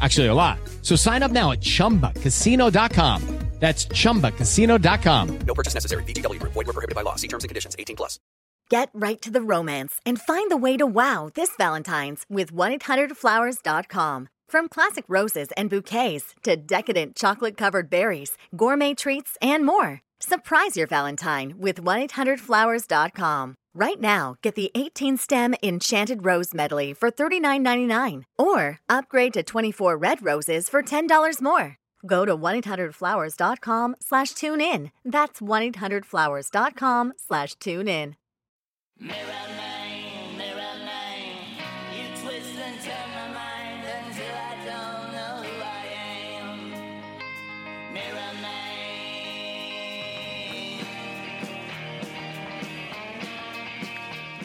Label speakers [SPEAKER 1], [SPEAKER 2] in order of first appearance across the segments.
[SPEAKER 1] Actually, a lot. So sign up now at chumbacasino.com. That's chumbacasino.com.
[SPEAKER 2] No purchase necessary. VGW Group. Void were prohibited by law. See terms and conditions. 18 plus.
[SPEAKER 3] Get right to the romance and find the way to wow this Valentine's with 1-800-Flowers.com. From classic roses and bouquets to decadent chocolate-covered berries, gourmet treats, and more. Surprise your Valentine with 1-800-Flowers.com. Right now, get the 18-stem Enchanted Rose Medley for $39.99 or upgrade to 24 red roses for $10 more. Go to 1-800-Flowers.com slash tune in. That's 1-800-Flowers.com slash tune in.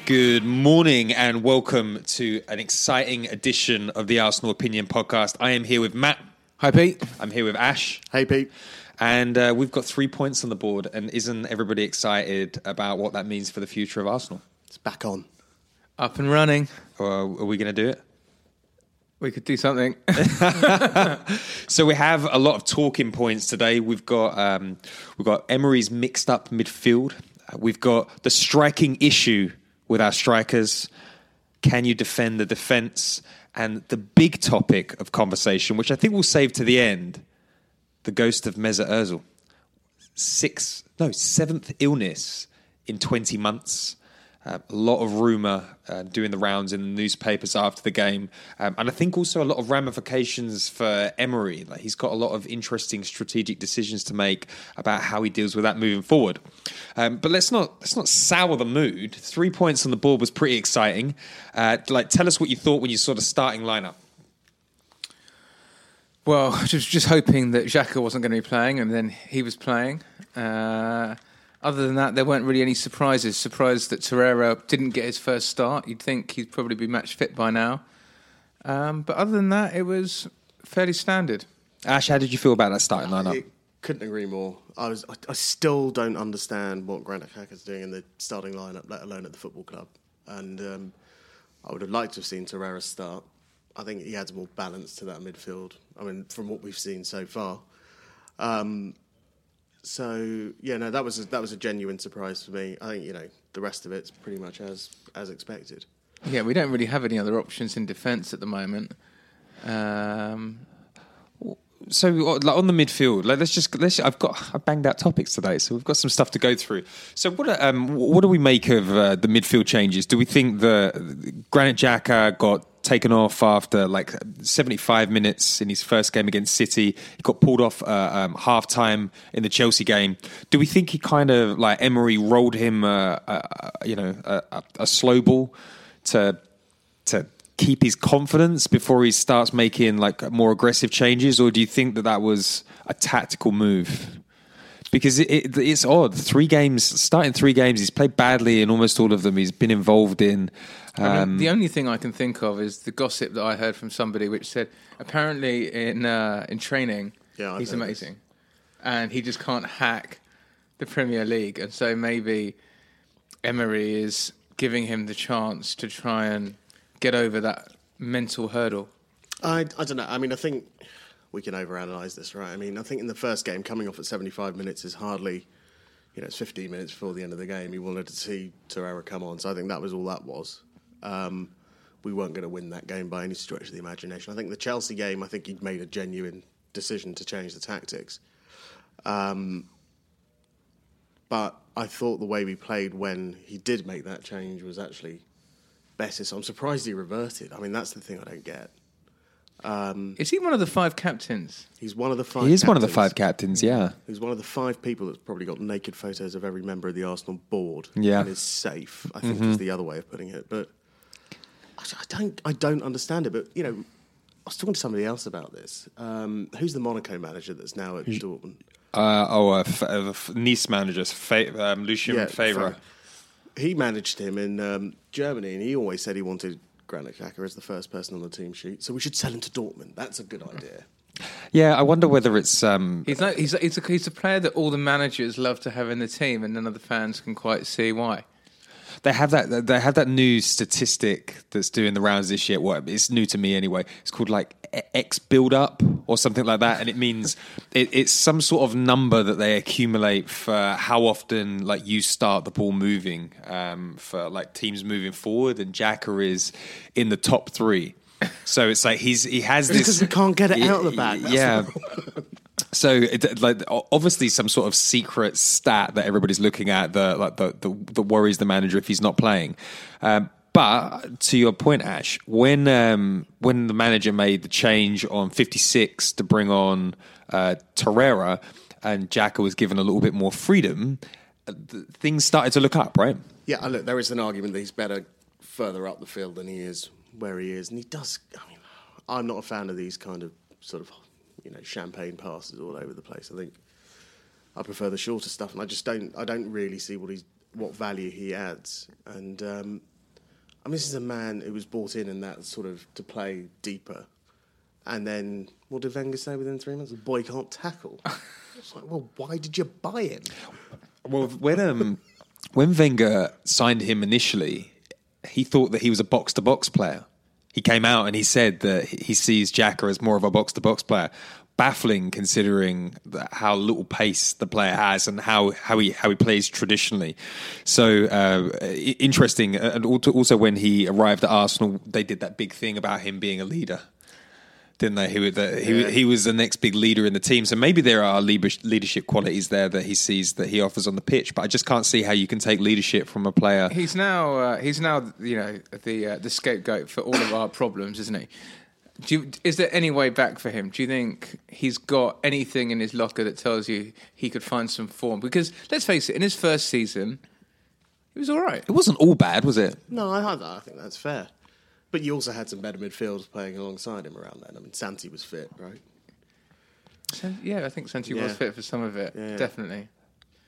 [SPEAKER 4] Good morning and welcome to an exciting edition of the Arsenal Opinion Podcast. I am here with Matt.
[SPEAKER 5] Hi, Pete.
[SPEAKER 4] I'm here with Ash.
[SPEAKER 5] Hey, Pete.
[SPEAKER 4] And uh, we've got three points on the board. And isn't everybody excited about what that means for the future of Arsenal?
[SPEAKER 5] It's back on.
[SPEAKER 6] Up and running.
[SPEAKER 4] Or are we going to do it?
[SPEAKER 6] We could do something.
[SPEAKER 4] So we have a lot of talking points today. We've got um, we've got Emery's mixed up midfield. Uh, We've got the striking issue with our strikers. Can you defend the defence? And the big topic of conversation, which I think we'll save to the end, the ghost of Mesut Ozil. Six, no, seventh illness in 20 months. Uh, a lot of rumour uh, doing the rounds in the newspapers after the game. Um, and I think also a lot of ramifications for Emery. Like he's got a lot of interesting strategic decisions to make about how he deals with that moving forward. Um, but let's not let's not sour the mood. Three points on the board was pretty exciting. Uh, like, tell us what you thought when you saw the starting lineup.
[SPEAKER 6] well, just just hoping that Xhaka wasn't going to be playing, and then he was playing. Other than that, there weren't really any surprises. Surprised that Torreira didn't get his first start. You'd think he'd probably be match fit by now. Um, but other than that, it was fairly standard.
[SPEAKER 4] Ash, how did you feel about that starting lineup?
[SPEAKER 5] I couldn't agree more. I was. I, I still don't understand what Granit Xhaka's doing in the starting lineup, let alone at the football club. And um, I would have liked to have seen Torreira start. I think he adds more balance to that midfield. I mean, from what we've seen so far. Um, so yeah, no, that was a, that was a genuine surprise for me. I think you know the rest of it's pretty much as as expected.
[SPEAKER 6] Yeah, we don't really have any other options in defence at the moment. Um,
[SPEAKER 4] so uh, like, on the midfield, like, let's just let's. I've got I banged out topics today, so we've got some stuff to go through. So what um, what do we make of uh, the midfield changes? Do we think the Granit Xhaka got taken off after like 75 minutes in his first game against City? He got pulled off uh, um, half time in the Chelsea game. Do we think he kind of like Emery rolled him, uh, uh, you know, a, a, a slow ball to to keep his confidence before he starts making like more aggressive changes, or do you think that that was a tactical move? Because it, it, it's odd. Three games, starting three games, he's played badly in almost all of them. He's been involved in.
[SPEAKER 6] I mean,
[SPEAKER 4] Um,
[SPEAKER 6] the only thing I can think of is the gossip that I heard from somebody, which said apparently in uh, in training
[SPEAKER 5] Yeah,
[SPEAKER 6] he's
[SPEAKER 5] heard this.
[SPEAKER 6] amazing, and he just can't hack the Premier League, and so maybe Emery is giving him the chance to try and get over that mental hurdle?
[SPEAKER 5] I, I don't know. I mean, I think we can overanalyze this, right? I mean, I think in the first game, coming off at 75 minutes is hardly, you know, it's 15 minutes before the end of the game. He wanted to see Torreira come on, so I think that was all that was. Um, we weren't going to win that game by any stretch of the imagination. I think the Chelsea game, I think he'd made a genuine decision to change the tactics. Um, but I thought the way we played when he did make that change was actually better. So I'm surprised he reverted. I mean, that's the thing I don't get. Um,
[SPEAKER 6] Is he one of the five captains?
[SPEAKER 5] He's one of the five.
[SPEAKER 4] He is one of the
[SPEAKER 5] captains.
[SPEAKER 4] five captains, yeah.
[SPEAKER 5] He's one of the five people that's probably got naked photos of every member of the Arsenal board.
[SPEAKER 4] Yeah.
[SPEAKER 5] and is safe. I think
[SPEAKER 4] Mhm.
[SPEAKER 5] is the other way of putting it. But I I don't, I don't understand it. But you know, I was talking to somebody else about this. Um, who's the Monaco manager that's now at Dortmund?
[SPEAKER 4] Uh, oh, uh, F- uh, F- Nice managers, Fa- um, Lucien Favre.
[SPEAKER 5] He managed him in um, Germany, and he always said he wanted Granit Xhaka as the first person on the team sheet. So we should sell him to Dortmund. That's a good idea.
[SPEAKER 4] Yeah, I wonder whether it's. Um,
[SPEAKER 6] He's like, he's he's a, he's a player that all the managers love to have in the team, and none of the fans can quite see why.
[SPEAKER 4] They have that. They have that new statistic that's doing the rounds this year. What it's new to me anyway. It's called like X build up or something like that, and it means it, it's some sort of number that they accumulate for how often like you start the ball moving um, for like teams moving forward, and Xhaka is in the top three. So it's like he's he has this
[SPEAKER 5] 'cause we can't get it out of the bag, that's
[SPEAKER 4] yeah. So, it, like, obviously, some sort of secret stat that everybody's looking at the like the the, the worries the manager if he's not playing. Um, but to your point, Ash, when um, when the manager made the change on 56 to bring on uh, Torreira and Xhaka was given a little bit more freedom, uh, th- things started to look up, right?
[SPEAKER 5] Yeah, look, there is an argument that he's better further up the field than he is where he is, and he does. I mean, I'm not a fan of these kind of sort of you know champagne passes all over the place. I think I prefer the shorter stuff, and I just don't. I don't really see what he's what value he adds. And um, I mean, this is a man who was brought in and that sort of to play deeper, and then what did Wenger say within three months? The boy can't tackle. it's like, well, why did you buy him?
[SPEAKER 4] Well, when um, when Wenger signed him initially, he thought that he was a box to box player. He came out and he said that he sees Xhaka as more of a box to box player. Baffling considering how little pace the player has and how, how he how he plays traditionally. So uh, interesting. And also when he arrived at Arsenal, they did that big thing about him being a leader didn't they? He was the, he,
[SPEAKER 5] Yeah.
[SPEAKER 4] he was the next big leader in the team. So maybe there are leadership qualities there that he sees that he offers on the pitch. But I just can't see how you can take leadership from a player.
[SPEAKER 6] He's now uh, he's now you know the uh, the scapegoat for all of our problems, isn't he? Do you, is there any way back for him? Do you think he's got anything in his locker that tells you he could find some form? Because let's face it, in his first season, it was all right.
[SPEAKER 4] It wasn't all bad, was it?
[SPEAKER 5] No, I, I think that's fair. But you also had some better midfielders playing alongside him around then. I mean, Santi was fit, right?
[SPEAKER 6] Yeah, I think Santi
[SPEAKER 5] Yeah.
[SPEAKER 6] was fit for some of it,
[SPEAKER 5] Yeah, yeah.
[SPEAKER 6] definitely.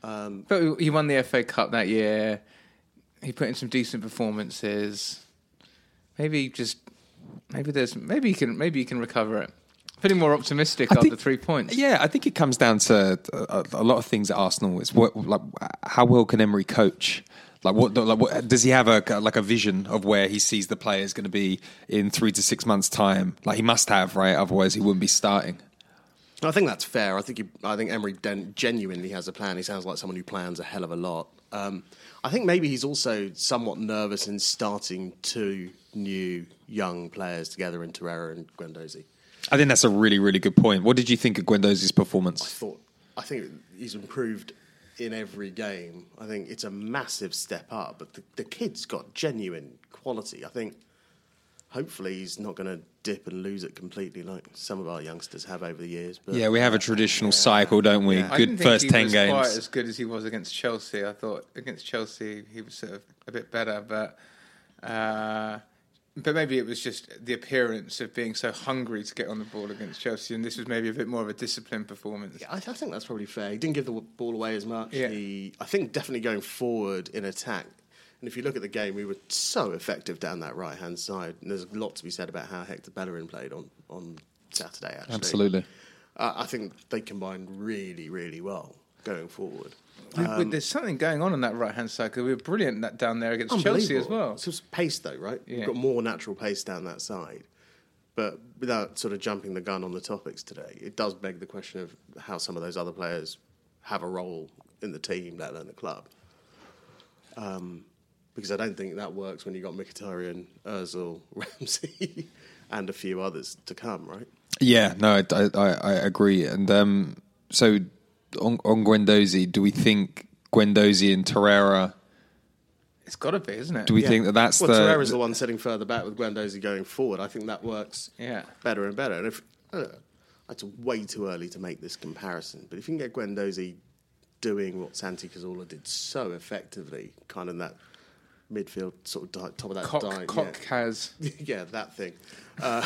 [SPEAKER 5] Um,
[SPEAKER 6] But he won the FA Cup that year. He put in some decent performances. Maybe just maybe there's maybe he can maybe he can recover it. Feeling more optimistic
[SPEAKER 4] I
[SPEAKER 6] after
[SPEAKER 4] think-
[SPEAKER 6] three points.
[SPEAKER 4] Yeah, I think it comes down to a, a lot of things at Arsenal. It's what, like, how well can Emery coach? Like what, like what? Does he have a like a vision of where he sees the players going to be in three to six months' time? Like he must have, right? Otherwise, he wouldn't be starting.
[SPEAKER 5] I think that's fair. I think he, I think Emery den- genuinely has a plan. He sounds like someone who plans a hell of a lot. Um, I think maybe he's also somewhat nervous in starting two new young players together in Torreira and Guendouzi.
[SPEAKER 4] I think that's a really, really good point. What did you think of Guendouzi's performance?
[SPEAKER 5] thought I think he's improved in every game. I think it's a massive step up, but the, the kid's got genuine quality. I think hopefully he's not going to dip and lose it completely like some of our youngsters have over the years. But
[SPEAKER 4] Yeah, we have a traditional cycle, don't we?
[SPEAKER 6] I
[SPEAKER 4] Good
[SPEAKER 6] didn't
[SPEAKER 4] first
[SPEAKER 6] think he
[SPEAKER 4] ten
[SPEAKER 6] was
[SPEAKER 4] games.
[SPEAKER 6] Quite as good as he was against Chelsea. I thought against Chelsea he was sort of a bit better, but uh, but maybe it was just the appearance of being so hungry to get on the ball against Chelsea, and this was maybe a bit more of a disciplined performance.
[SPEAKER 5] I, I think that's probably fair. He didn't give the ball away as much.
[SPEAKER 6] Yeah.
[SPEAKER 5] He, I think definitely going forward in attack. And if you look at the game, we were so effective down that right hand side. And there's a lot to be said about how Hector Bellerin played on, on Saturday, actually.
[SPEAKER 4] Absolutely.
[SPEAKER 5] Uh, I think they combined really, really well going forward.
[SPEAKER 6] We- we-
[SPEAKER 5] Um,
[SPEAKER 6] there's something going on on that right hand side because we were brilliant that down there against Chelsea as
[SPEAKER 5] Unbelievable.
[SPEAKER 6] well.
[SPEAKER 5] It's pace, though, right?
[SPEAKER 6] Yeah.
[SPEAKER 5] You've got more natural pace down that side. But without sort of jumping the gun on the topics today, it does beg the question of how some of those other players have a role in the team, let alone the club. Um, because I don't think that works when you've got Mkhitaryan, Ozil, Ramsey, and a few others to come, right?
[SPEAKER 4] Yeah, no, I, I, I agree. And um, so on, on Guendouzi, do we think Guendouzi and Torreira?
[SPEAKER 6] It's got to be, isn't it?
[SPEAKER 4] Do we think that that's
[SPEAKER 5] well,
[SPEAKER 4] the?
[SPEAKER 5] Torreira's the one sitting further back with Guendouzi going forward. I think that works
[SPEAKER 6] Yeah.
[SPEAKER 5] better and better. And if I don't know, it's way too early to make this comparison, but if you can get Guendouzi doing what Santi Cazorla did so effectively, kind of in that midfield sort of di- top of that
[SPEAKER 6] Cock,
[SPEAKER 5] dive,
[SPEAKER 6] cock
[SPEAKER 5] yeah.
[SPEAKER 6] has.
[SPEAKER 5] yeah, that thing. Uh,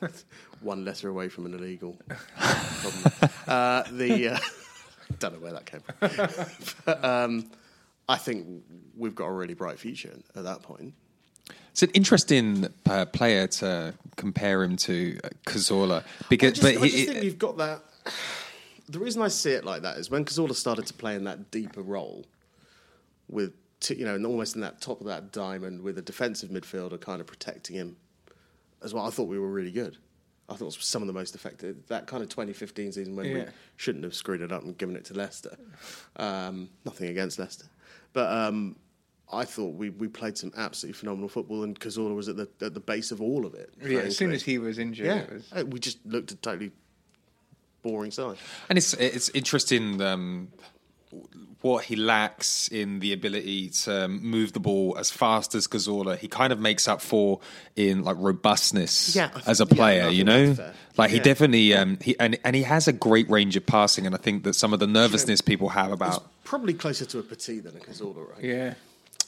[SPEAKER 5] one letter away from an illegal problem. Uh, the uh, don't know where that came from. but, um, I think we've got a really bright future at that point.
[SPEAKER 4] It's an interesting uh, player to compare him to uh, Cazorla because,
[SPEAKER 5] I just,
[SPEAKER 4] but he,
[SPEAKER 5] think you've got that. The reason I see it like that is when Cazorla started to play in that deeper role, with t- you know, and almost in that top of that diamond with a defensive midfielder kind of protecting him as well. I thought we were really good. I thought it was some of the most effective. That kind of 2015 season when we shouldn't have screwed it up and given it to Leicester. Um, nothing against Leicester, but um, I thought we, we played some absolutely phenomenal football, and Cazorla was at the at the base of all of it.
[SPEAKER 6] Yeah, as soon as he was injured,
[SPEAKER 5] Yeah,
[SPEAKER 6] was.
[SPEAKER 5] Uh, we just looked at totally boring side.
[SPEAKER 4] and it's it's interesting um, what he lacks in the ability to move the ball as fast as Cazorla. He kind of makes up for in like robustness
[SPEAKER 5] Yeah,
[SPEAKER 4] as a player.
[SPEAKER 5] I
[SPEAKER 4] you know, like he definitely um, he and and he has a great range of passing. And I think that some of the nervousness people have about
[SPEAKER 5] Probably closer to a Petit than a Cazorla, right?
[SPEAKER 6] Yeah.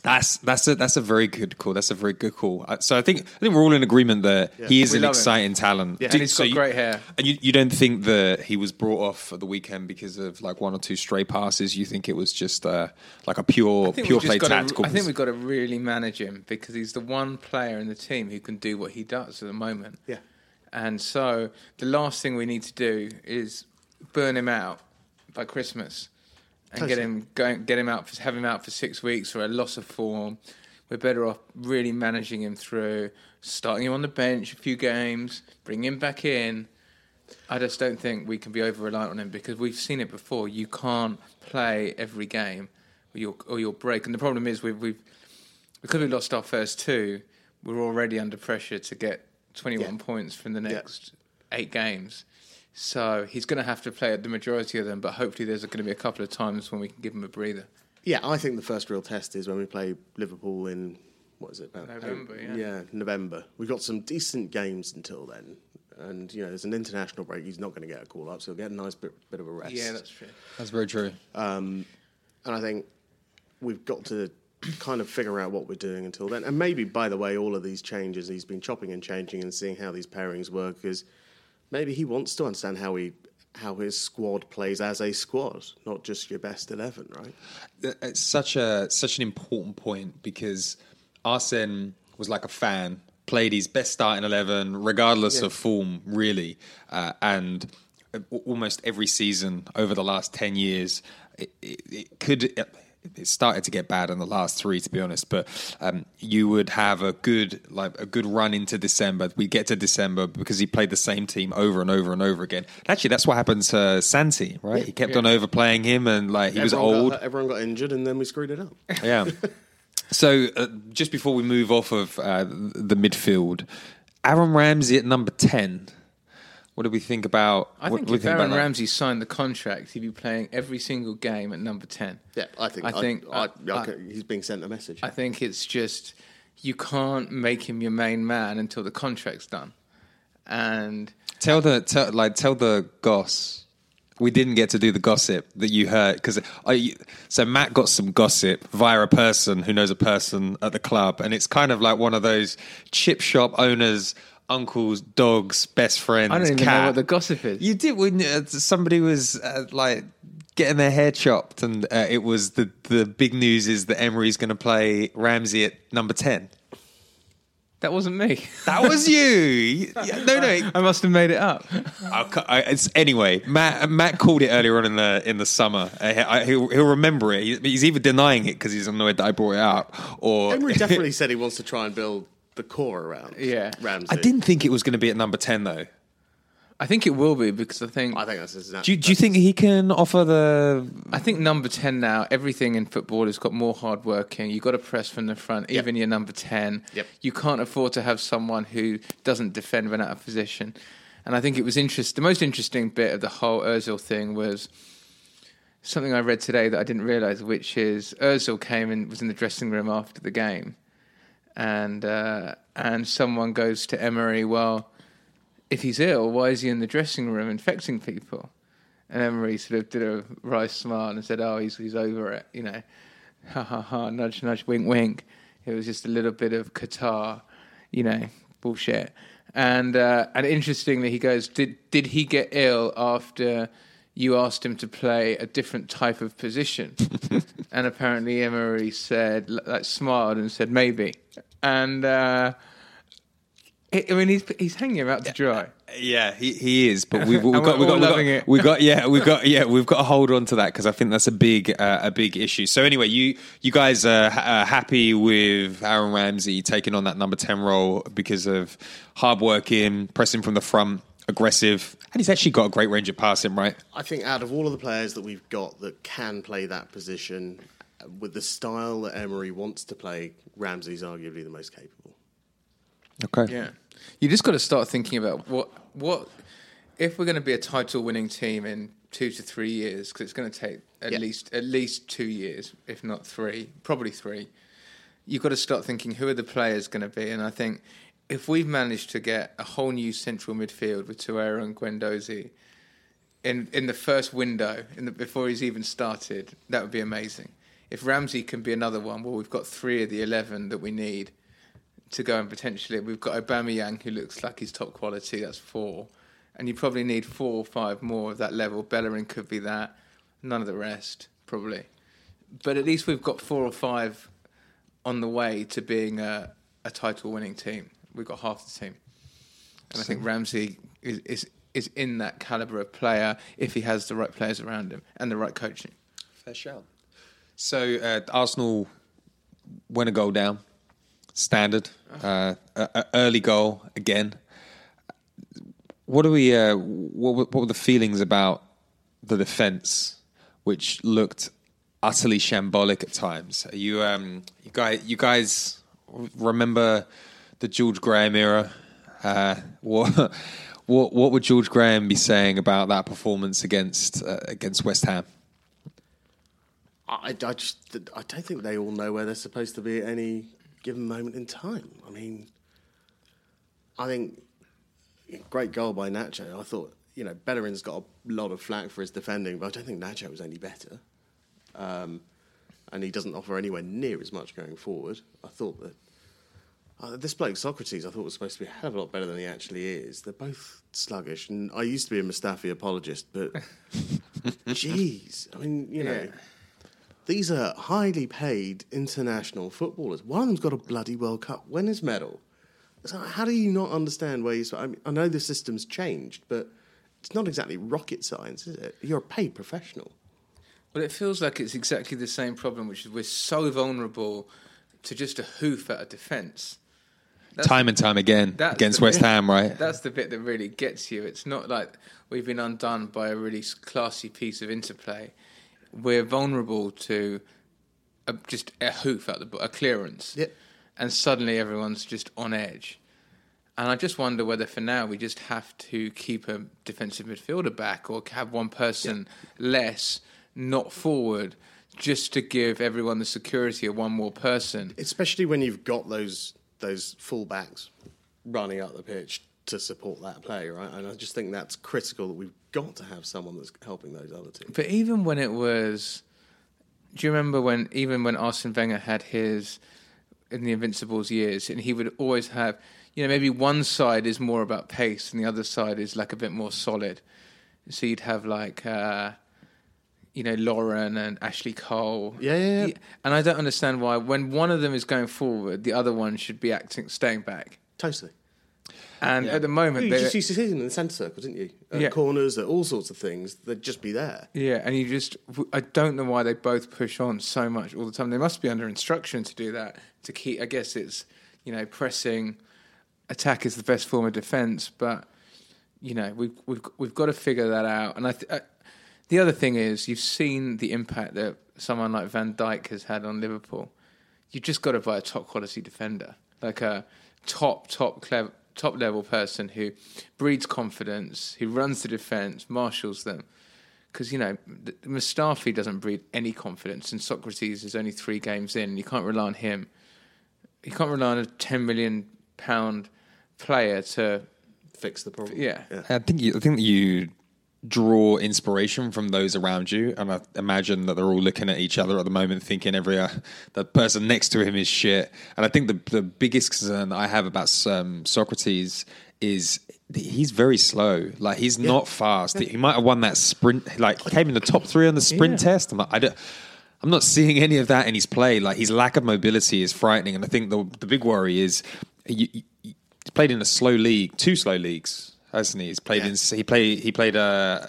[SPEAKER 4] That's that's a that's a very good call. That's a very good call. Uh, So I think I think we're all in agreement that
[SPEAKER 5] Yeah.
[SPEAKER 4] he is
[SPEAKER 6] We
[SPEAKER 4] an
[SPEAKER 6] love him.
[SPEAKER 4] exciting talent.
[SPEAKER 6] Yeah.
[SPEAKER 4] Do-
[SPEAKER 6] And he's got
[SPEAKER 4] you-
[SPEAKER 6] great hair.
[SPEAKER 4] And you, you don't think that he was brought off at the weekend because of like one or two stray passes? You think it was just uh, like a pure pure
[SPEAKER 6] we've
[SPEAKER 4] play
[SPEAKER 6] just gotta-
[SPEAKER 4] tactical?
[SPEAKER 6] I think we've got to really manage him because he's the one player in the team who can do what he does at the moment.
[SPEAKER 5] Yeah.
[SPEAKER 6] And so the last thing we need to do is burn him out by Christmas and get him going, get him out, for, have him out for six weeks or a loss of form. We're better off really managing him through, starting him on the bench a few games, bring him back in. I just don't think we can be over reliant on him because we've seen it before. You can't play every game or you'll, or you'll break. And the problem is we've, we've because we lost our first two, we're already under pressure to get 21
[SPEAKER 5] Yeah.
[SPEAKER 6] points from the next eight games. So he's going to have to play the majority of them, but hopefully there's going to be a couple of times when we can give him a breather.
[SPEAKER 5] Yeah, I think the first real test is when we play Liverpool in what is it? About
[SPEAKER 6] November, yeah.
[SPEAKER 5] yeah, November. We've got some decent games until then, and you know, there's an international break. He's not going to get a call up, so he'll get a nice bit, bit of a rest.
[SPEAKER 6] Yeah, that's true.
[SPEAKER 4] that's very true.
[SPEAKER 5] Um, and I think we've got to kind of figure out what we're doing until then. And maybe, by the way, all of these changes, he's been chopping and changing and seeing how these pairings work. Because maybe he wants to understand how he how his squad plays as a squad, not just your best eleven, right?
[SPEAKER 4] it's such a such an important point because Arsene was like a fan, played his best starting eleven, regardless
[SPEAKER 5] Yeah.
[SPEAKER 4] of form, really, uh, and almost every season over the last ten years, it, it, it could. It started to get bad in the last three, to be honest. But um, you would have a good, like a good run into December. We get to December because he played the same team over and over and over again. Actually, that's what happened to Santi, right? he kept
[SPEAKER 6] Yeah.
[SPEAKER 4] on overplaying him, and like he was
[SPEAKER 5] Everyone got
[SPEAKER 4] old.
[SPEAKER 5] hurt- everyone got injured, and then we screwed it up.
[SPEAKER 4] Yeah. so uh, just before we move off of uh, the midfield, Aaron Ramsey at number ten. What do we think about?
[SPEAKER 6] I
[SPEAKER 4] what
[SPEAKER 6] think
[SPEAKER 4] do we
[SPEAKER 6] if Aaron
[SPEAKER 4] about that?
[SPEAKER 6] Ramsey signed the contract, he'd be playing every single game at number 10.
[SPEAKER 5] Yeah, I think.
[SPEAKER 6] I think-
[SPEAKER 5] I,
[SPEAKER 6] I-
[SPEAKER 5] I-
[SPEAKER 6] I-
[SPEAKER 5] he's being sent a message.
[SPEAKER 6] I think it's just you can't make him your main man until the contract's done. And
[SPEAKER 4] Tell the tell, like tell the goss. We didn't get to do the gossip that you heard because I. Uh, so Matt got some gossip via a person who knows a person at the club, and it's kind of like one of those chip shop owners, uncles, dogs, best friends.
[SPEAKER 6] I don't even
[SPEAKER 4] cat.
[SPEAKER 6] know what the gossip is.
[SPEAKER 4] You did when uh, somebody was uh, like getting their hair chopped, and uh, it was the the big news is that Emery's going to play Ramsey at number ten.
[SPEAKER 6] That wasn't me.
[SPEAKER 4] That was you. No, no.
[SPEAKER 6] I must have made it up.
[SPEAKER 4] I'll cu- I, it's, anyway, Matt Matt called it earlier on in the in the summer. Uh, I, he'll, he'll remember it. He's either denying it because he's annoyed that I brought it up, or
[SPEAKER 5] Emery definitely said he wants to try and build the core around
[SPEAKER 6] Yeah.
[SPEAKER 5] Ramsey.
[SPEAKER 4] I didn't think it was going to be at number ten though.
[SPEAKER 6] I think it will be because I think
[SPEAKER 5] I think that's his
[SPEAKER 4] Do you, do you think he can offer the?
[SPEAKER 6] I think number 10 now, everything in football has got more hard working. You've got to press from the front,
[SPEAKER 5] Yep.
[SPEAKER 6] even your number 10.
[SPEAKER 5] Yep.
[SPEAKER 6] You can't afford to have someone who doesn't defend when out of position. And I think it was interest. The most interesting bit of the whole Ozil thing was something I read today that I didn't realise, which is Ozil came and was in the dressing room after the game. And, uh, and someone goes to Emery, well, if he's ill, why is he in the dressing room infecting people? And Emery sort of did a wry smile and said, "Oh, he's he's over it, you know." Ha ha ha! Nudge nudge, wink wink. It was just a little bit of Qatar, you know, bullshit. And uh, and interestingly, he goes, "Did did he get ill after you asked him to play a different type of position?" and apparently, Emery said, like, smiled and said, "Maybe." And uh, I mean, he's he's hanging about to dry.
[SPEAKER 4] Yeah, he, he is, but we, we've got we've got, we've got, we've got yeah we've got yeah we've got to hold on to that because I think that's a big uh, a big issue. So anyway, you you guys are ha- uh, happy with Aaron Ramsey taking on that number ten role because of hard working, pressing from the front, aggressive, and he's actually got a great range of passing, right?
[SPEAKER 5] I think out of all of the players that we've got that can play that position, uh, with the style that Emery wants to play, Ramsey's arguably the most capable.
[SPEAKER 4] Okay.
[SPEAKER 6] Yeah, you just got to start thinking about what what if we're going to be a title-winning team in two to three years because it's going to take at
[SPEAKER 5] Yeah.
[SPEAKER 6] least at least two years, if not three, probably three. You've got to start thinking who are the players going to be, and I think if we've managed to get a whole new central midfield with Torreira and Guendouzi in in the first window, in the, before he's even started, that would be amazing. If Ramsey can be another one, well, we've got three of the eleven that we need to go and potentially we've got Aubameyang who looks like he's top quality. That's four, and you probably need four or five more of that level. Bellerin could be that. None of the rest probably, but at least we've got four or five on the way to being a, a title-winning team. We've got half the team, and I think Ramsey is, is is in that caliber of player if he has the right players around him and the right coaching.
[SPEAKER 4] Fair shout. So uh, Arsenal win a goal down, standard, uh, a, a early goal again. What are we? Uh, what, were- what were the feelings about the defence, which looked utterly shambolic at times? Are you, um, you guys, you guys remember the George Graham era? Uh, what, what, what would George Graham be saying about that performance against uh, against West Ham?
[SPEAKER 5] I, I just I don't think they all know where they're supposed to be at any given moment in time. I mean, I think great goal by Nacho. I thought you know Bellerin's got a lot of flack for his defending, but I don't think Nacho was any better. Um, and he doesn't offer anywhere near as much going forward. I thought that uh, this bloke Sokratis, I thought was supposed to be a hell of a lot better than he actually is. They're both sluggish, and I used to be a Mustafi apologist, but jeez, I mean, you know.
[SPEAKER 6] Yeah.
[SPEAKER 5] These are highly paid international footballers. One of them's got a bloody World Cup winners medal. So how do you not understand where you? I, mean, I know the system's changed, but it's not exactly rocket science, is it? You're a paid professional.
[SPEAKER 6] Well, it feels like it's exactly the same problem, which is we're so vulnerable to just a hoof at a defence. That's
[SPEAKER 4] time and time again against West
[SPEAKER 6] bit-
[SPEAKER 4] Ham, right?
[SPEAKER 6] That's the bit that really gets you. It's not like we've been undone by a really classy piece of interplay. We're vulnerable to a, just a hoof at the a clearance,
[SPEAKER 5] Yep.
[SPEAKER 6] and suddenly everyone's just on edge. And I just wonder whether for now we just have to keep a defensive midfielder back or have one person less, not forward, just to give everyone the security of one more person.
[SPEAKER 5] Especially when you've got those those fullbacks running up the pitch to support that play, right? And I just think that's critical that we've got to have someone that's helping those other teams.
[SPEAKER 6] But even when it was, do you remember when even when Arsene Wenger had his in the Invincibles years, and he would always have, you know, maybe one side is more about pace and the other side is like a bit more solid. So you'd have like, uh, you know, Lauren and Ashley Cole.
[SPEAKER 5] Yeah, yeah, yeah.
[SPEAKER 6] And I don't understand why, when one of them is going forward, the other one should be acting staying back.
[SPEAKER 5] Totally.
[SPEAKER 6] And at the moment,
[SPEAKER 5] you
[SPEAKER 6] they're-
[SPEAKER 5] just used to see them in the centre circle, didn't you? At
[SPEAKER 6] Yeah.
[SPEAKER 5] corners, at all sorts of things. They'd just be there.
[SPEAKER 6] Yeah, and you just, I don't know why they both push on so much all the time. They must be under instruction to do that, to keep, I guess it's, you know, pressing, attack is the best form of defence, but, you know, we've, we've, we've got to figure that out. And I, th- uh, the other thing is, you've seen the impact that someone like Van Dijk has had on Liverpool. You've just got to buy a top quality defender, like a top, top, clever, top level person who breeds confidence, who runs the defence, marshals them because you know th- Mustafi doesn't breed any confidence, and Sokratis is only three games in, and you can't rely on him. You can't rely on a ten million pound player to
[SPEAKER 5] fix the problem.
[SPEAKER 6] Yeah,
[SPEAKER 4] I think you, I think you draw inspiration from those around you, and I imagine that they're all looking at each other at the moment, thinking every uh, the person next to him is shit. And I think the the biggest concern that I have about um, Sokratis is he's very slow. Like he's not fast. He might have won that sprint. Like he came in the top three on the sprint
[SPEAKER 7] Yeah.
[SPEAKER 4] test. I'm like, I don't. I'm not seeing any of that in his play. Like his lack of mobility is frightening, and I think the the big worry is you, you, he's played in a slow league, two slow leagues, hasn't he? He's played in he played he played uh,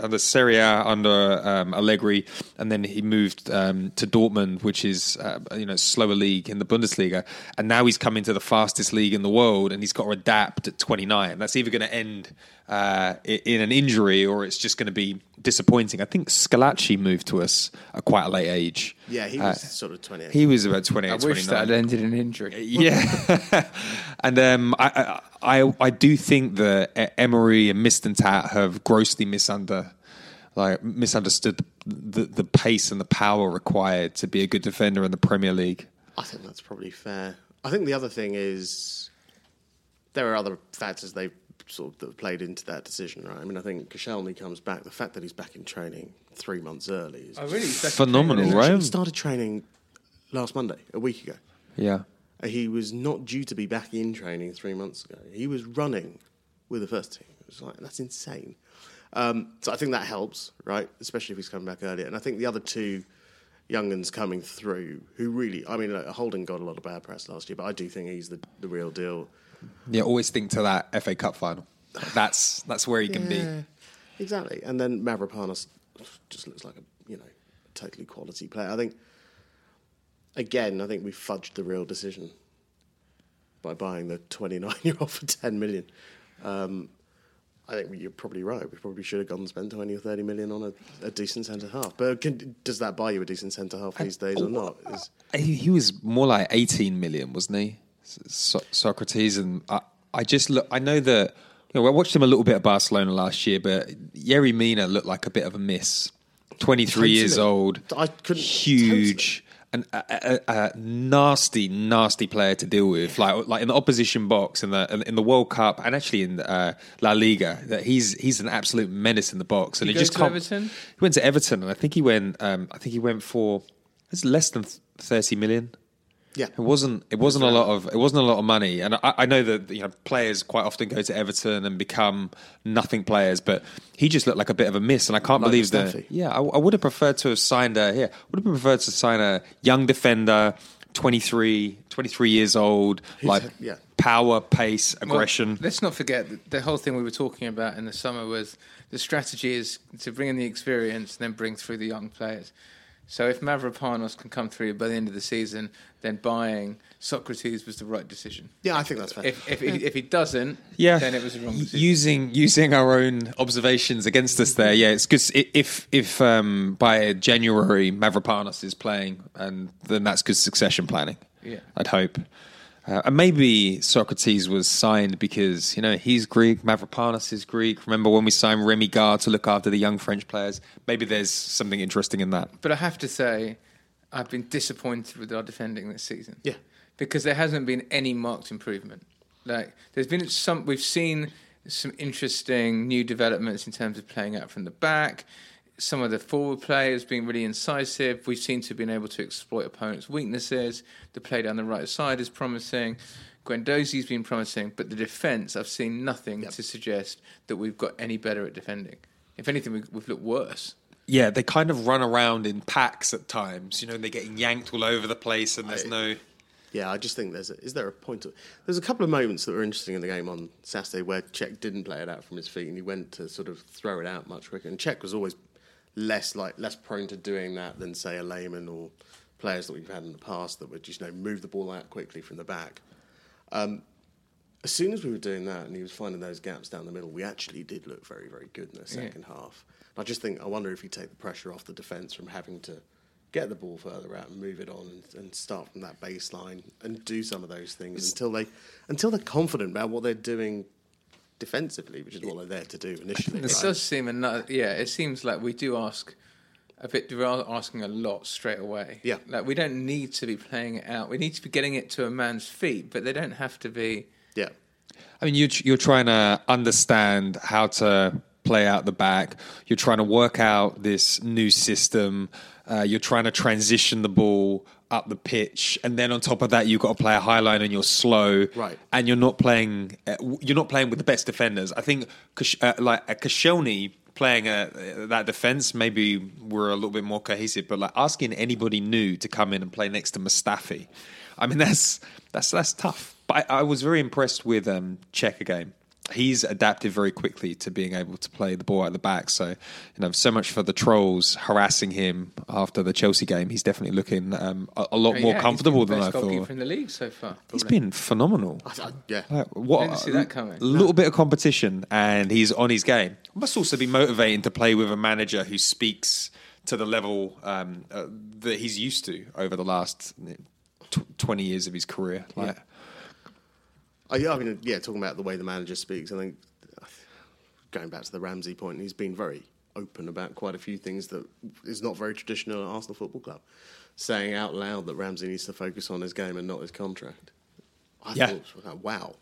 [SPEAKER 4] under Serie A under um, Allegri, and then he moved um, to Dortmund, which is uh, you know slower league in the Bundesliga, and now he's come into the fastest league in the world, and he's got to adapt at 29. That's either going to end uh, in an injury or it's just going to be disappointing. I think Squillaci moved to us at quite a late age.
[SPEAKER 5] Yeah, he
[SPEAKER 4] Uh,
[SPEAKER 5] was sort of 28.
[SPEAKER 4] He was about 28,
[SPEAKER 6] I wish that had ended in injury.
[SPEAKER 4] Yeah, and um, I, I I I do think that Emery and Mislintat have grossly misunder like misunderstood the, the the pace and the power required to be a good defender in the Premier League.
[SPEAKER 5] I think that's probably fair. I think the other thing is there are other factors they've sort of that played into that decision, right? I mean, I think Koscielny comes back. The fact that he's back in training three months early is
[SPEAKER 6] Oh, really? He's back in
[SPEAKER 4] Phenomenal,
[SPEAKER 5] He
[SPEAKER 4] right?
[SPEAKER 5] actually started training last Monday, a week ago.
[SPEAKER 4] Yeah,
[SPEAKER 5] He was not due to be back in training three months ago. He was running with the first team. It was like that's insane. Um, so I think that helps, right? Especially if he's coming back earlier. And I think the other two younguns coming through, who really, I mean, like, Holding got a lot of bad press last year, but I do think he's the, the real deal.
[SPEAKER 4] Yeah. Always think to that FA Cup final. That's that's where he can
[SPEAKER 5] Yeah,
[SPEAKER 4] be.
[SPEAKER 5] exactly. And then Mavropanos just looks like a you know totally quality player. I think again, I think we fudged the real decision by buying the 29 year old for 10 million. Um, I think you're probably right. We probably should have gone and spent 20 or 30 million on a, a decent centre half. But can, does that buy you a decent centre half these days or not? Is,
[SPEAKER 4] He, he was more like 18 million, wasn't he? So- Sokratis, and I, I just look. I know that you know I watched him a little bit at Barcelona last year, but Yerry Mina looked like a bit of a miss. 23 years old,
[SPEAKER 5] I couldn't-
[SPEAKER 4] huge. And a, a, a nasty, nasty player to deal with, like like in the opposition box, in the in the World Cup, and actually in uh, La Liga, that he's he's an absolute menace in the box, and
[SPEAKER 6] He
[SPEAKER 4] he, just can't.
[SPEAKER 6] Everton?
[SPEAKER 4] He went to Everton, and I think he went. Um, I think he went for it's less than thirty million.
[SPEAKER 5] Yeah,
[SPEAKER 4] it wasn't. It wasn't a lot of. It wasn't a lot of money, and I, I know that you know players quite often go to Everton and become nothing players, but he just looked like a bit of a miss, and I can't
[SPEAKER 5] Like
[SPEAKER 4] believe that. Yeah, I, I would have preferred to have signed a. Yeah, would have preferred to sign a young defender, 23, 23 years old, like
[SPEAKER 5] had- yeah.
[SPEAKER 4] power, pace,
[SPEAKER 6] Well,
[SPEAKER 4] aggression.
[SPEAKER 6] let's not forget the whole thing we were talking about in the summer was the strategy is to bring in the experience and then bring through the young players. So if Mavropanos can come through by the end of the season, then buying Sokratis was the right decision.
[SPEAKER 5] yeah, I think that's fair.
[SPEAKER 6] If if, he, if he doesn't,
[SPEAKER 4] yeah,
[SPEAKER 6] then it was the wrong decision.
[SPEAKER 4] Using using our own observations against us there, yeah, it's good. If if um, by January Mavropanos is playing, and then that's good succession planning.
[SPEAKER 6] Yeah.
[SPEAKER 4] I'd hope. Uh, and maybe Sokratis was signed because you know he's Greek, Mavropanos is Greek. Remember when we signed Remi Garde to look after the young French players? Maybe there's something interesting in that.
[SPEAKER 6] But I have to say, I've been disappointed with our defending this season.
[SPEAKER 5] Yeah.
[SPEAKER 6] because there hasn't been any marked improvement. Like there's been some, we've seen some interesting new developments in terms of playing out from the back. Some of the forward players being really incisive. We've seen to have been able to exploit opponents' weaknesses. The play down the right side is promising. Guendouzi's been promising, but the defence, I've seen nothing to suggest that we've got any better at defending. If anything, we've, we've looked worse.
[SPEAKER 4] yeah, they kind of run around in packs at times. You know, and they're getting yanked all over the place, and there's
[SPEAKER 5] I-
[SPEAKER 4] no.
[SPEAKER 5] Yeah, I just think there's a, is there a point of there's a couple of moments that were interesting in the game on Saturday where Cech didn't play it out from his feet and he went to sort of throw it out much quicker. And Cech was always less like less prone to doing that than say a Lehmann or players that we've had in the past that would just you know move the ball out quickly from the back. Um, as soon as we were doing that and he was finding those gaps down the middle, we actually did look very very good in the
[SPEAKER 6] Yeah.
[SPEAKER 5] second half. I just think I wonder if you take the pressure off the defence from having to get the ball further out and move it on and, and start from that baseline and do some of those things until they until they're confident about what they're doing defensively, which is what they're there to do initially.
[SPEAKER 6] This
[SPEAKER 5] right?
[SPEAKER 6] does seem another. Yeah, it seems like we do ask a bit. We are asking a lot straight away.
[SPEAKER 5] Yeah.
[SPEAKER 6] like we don't need to be playing it out. We need to be getting it to a man's feet, but they don't have to be.
[SPEAKER 5] Yeah.
[SPEAKER 4] I mean, you, you're trying to understand how to play out the back. You're trying to work out this new system. Uh, you're trying to transition the ball up the pitch, and then on top of that, you've got to play a high line, and you're slow.
[SPEAKER 5] Right.
[SPEAKER 4] And you're not playing. Uh, you're not playing with the best defenders. I think, uh, like a Koscielny playing uh, that defense, maybe we're a little bit more cohesive. But like asking anybody new to come in and play next to Mustafi, I mean that's that's that's tough. But I, I was very impressed with um, Cech again. He's adapted very quickly to being able to play the ball at the back. So, you know, so much for the trolls harassing him after the Chelsea game. He's definitely looking um, a, a lot
[SPEAKER 6] Oh,
[SPEAKER 4] more
[SPEAKER 6] yeah,
[SPEAKER 4] comfortable
[SPEAKER 6] he's been
[SPEAKER 4] than
[SPEAKER 6] the
[SPEAKER 4] I
[SPEAKER 6] best goalkeeper
[SPEAKER 4] thought.
[SPEAKER 6] in the league so far.
[SPEAKER 4] He's
[SPEAKER 6] probably.
[SPEAKER 4] been phenomenal.
[SPEAKER 5] yeah.
[SPEAKER 4] Like, what
[SPEAKER 6] Didn't see that coming.
[SPEAKER 4] A little bit of competition, and he's on his game. Must also be motivating to play with a manager who speaks to the level um, uh, that he's used to over the last tw- twenty years of his career. Like, Oh,
[SPEAKER 5] I, I mean, yeah, talking about the way the manager speaks, I think going back to the Ramsey point, he's been very open about quite a few things that is not very traditional at Arsenal Football Club, saying out loud that Ramsey needs to focus on his game and not his contract. I
[SPEAKER 4] Yeah.
[SPEAKER 5] thought, wow.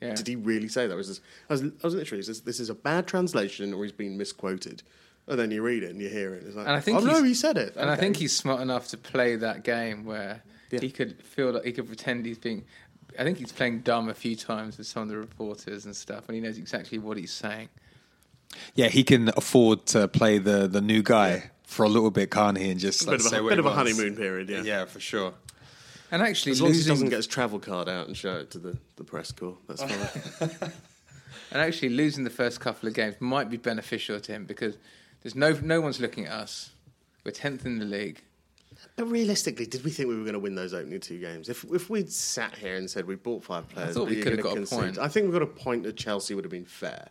[SPEAKER 6] Yeah.
[SPEAKER 5] Did he really say that? Was this, I, was, I was literally, this, this is a bad translation or he's been misquoted. And then you read it and you hear it. It's like,
[SPEAKER 6] And I think
[SPEAKER 5] oh no, he said it.
[SPEAKER 6] And I think he's smart enough to play that game where
[SPEAKER 5] Yeah.
[SPEAKER 6] he could feel like he could pretend he's being. I think he's playing dumb a few times with some of the reporters and stuff, and he knows exactly what he's saying.
[SPEAKER 4] yeah, he can afford to play the the new guy for a little bit, can't he? And just
[SPEAKER 5] a
[SPEAKER 4] like,
[SPEAKER 5] bit of
[SPEAKER 4] say
[SPEAKER 5] a,
[SPEAKER 4] what
[SPEAKER 5] bit
[SPEAKER 4] he
[SPEAKER 5] of a honeymoon period, yeah.
[SPEAKER 4] Yeah, for sure.
[SPEAKER 6] And actually,
[SPEAKER 5] As long as he doesn't get his travel card out and show it to the, the press corps, that's fine.
[SPEAKER 6] and actually losing the first couple of games might be beneficial to him because there's no no one's looking at us. We're tenth in the league.
[SPEAKER 5] But realistically, did we think we were going to win those opening two games? If if we'd sat here and said we bought five players,
[SPEAKER 6] thought
[SPEAKER 5] but
[SPEAKER 6] we could have
[SPEAKER 5] gonna
[SPEAKER 6] got a point.
[SPEAKER 5] I think we got a point that Chelsea would have been fair.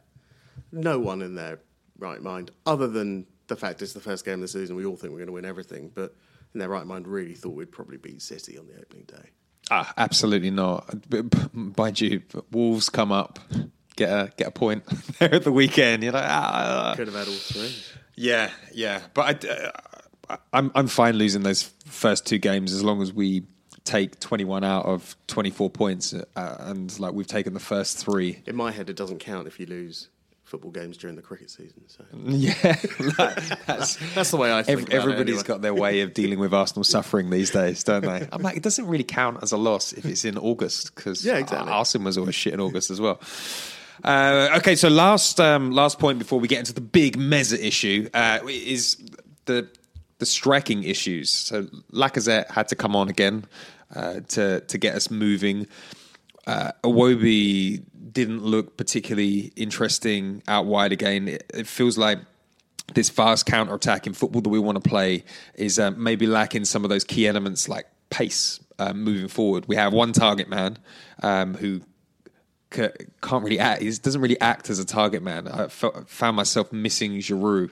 [SPEAKER 5] No one in their right mind, other than the fact it's the first game of the season, we all think we're going to win everything. But in their right mind, really thought we'd probably beat City on the opening day.
[SPEAKER 4] Ah, absolutely not. B- b- Mind you, Wolves come up, get a get a point there at the weekend. You're like, ah.
[SPEAKER 5] Could have had all three.
[SPEAKER 4] Yeah, yeah, but I, uh, I'm I'm fine losing those first two games as long as we take 21 out of 24 points, uh, and like we've taken the first three.
[SPEAKER 5] In my head, it doesn't count if you lose football games during the cricket season. So
[SPEAKER 4] Yeah, that's
[SPEAKER 5] that's the way I think.
[SPEAKER 4] Ev- everybody's
[SPEAKER 5] anyway.
[SPEAKER 4] got their way of dealing with Arsenal suffering these days, don't they? I'm like, it doesn't really count as a loss if it's in August because
[SPEAKER 5] Yeah, exactly.
[SPEAKER 4] Arsenal was always shit in August as well. Uh, okay, so last um, last point before we get into the big Meza issue uh, is the the striking issues. So Lacazette had to come on again uh, to to get us moving. Uh, Iwobi didn't look particularly interesting out wide again. It, it feels like this fast counter attack in football that we want to play is uh, maybe lacking some of those key elements like pace um, moving forward. We have one target man um, who can't really act. He doesn't really act as a target man. I found myself missing Giroud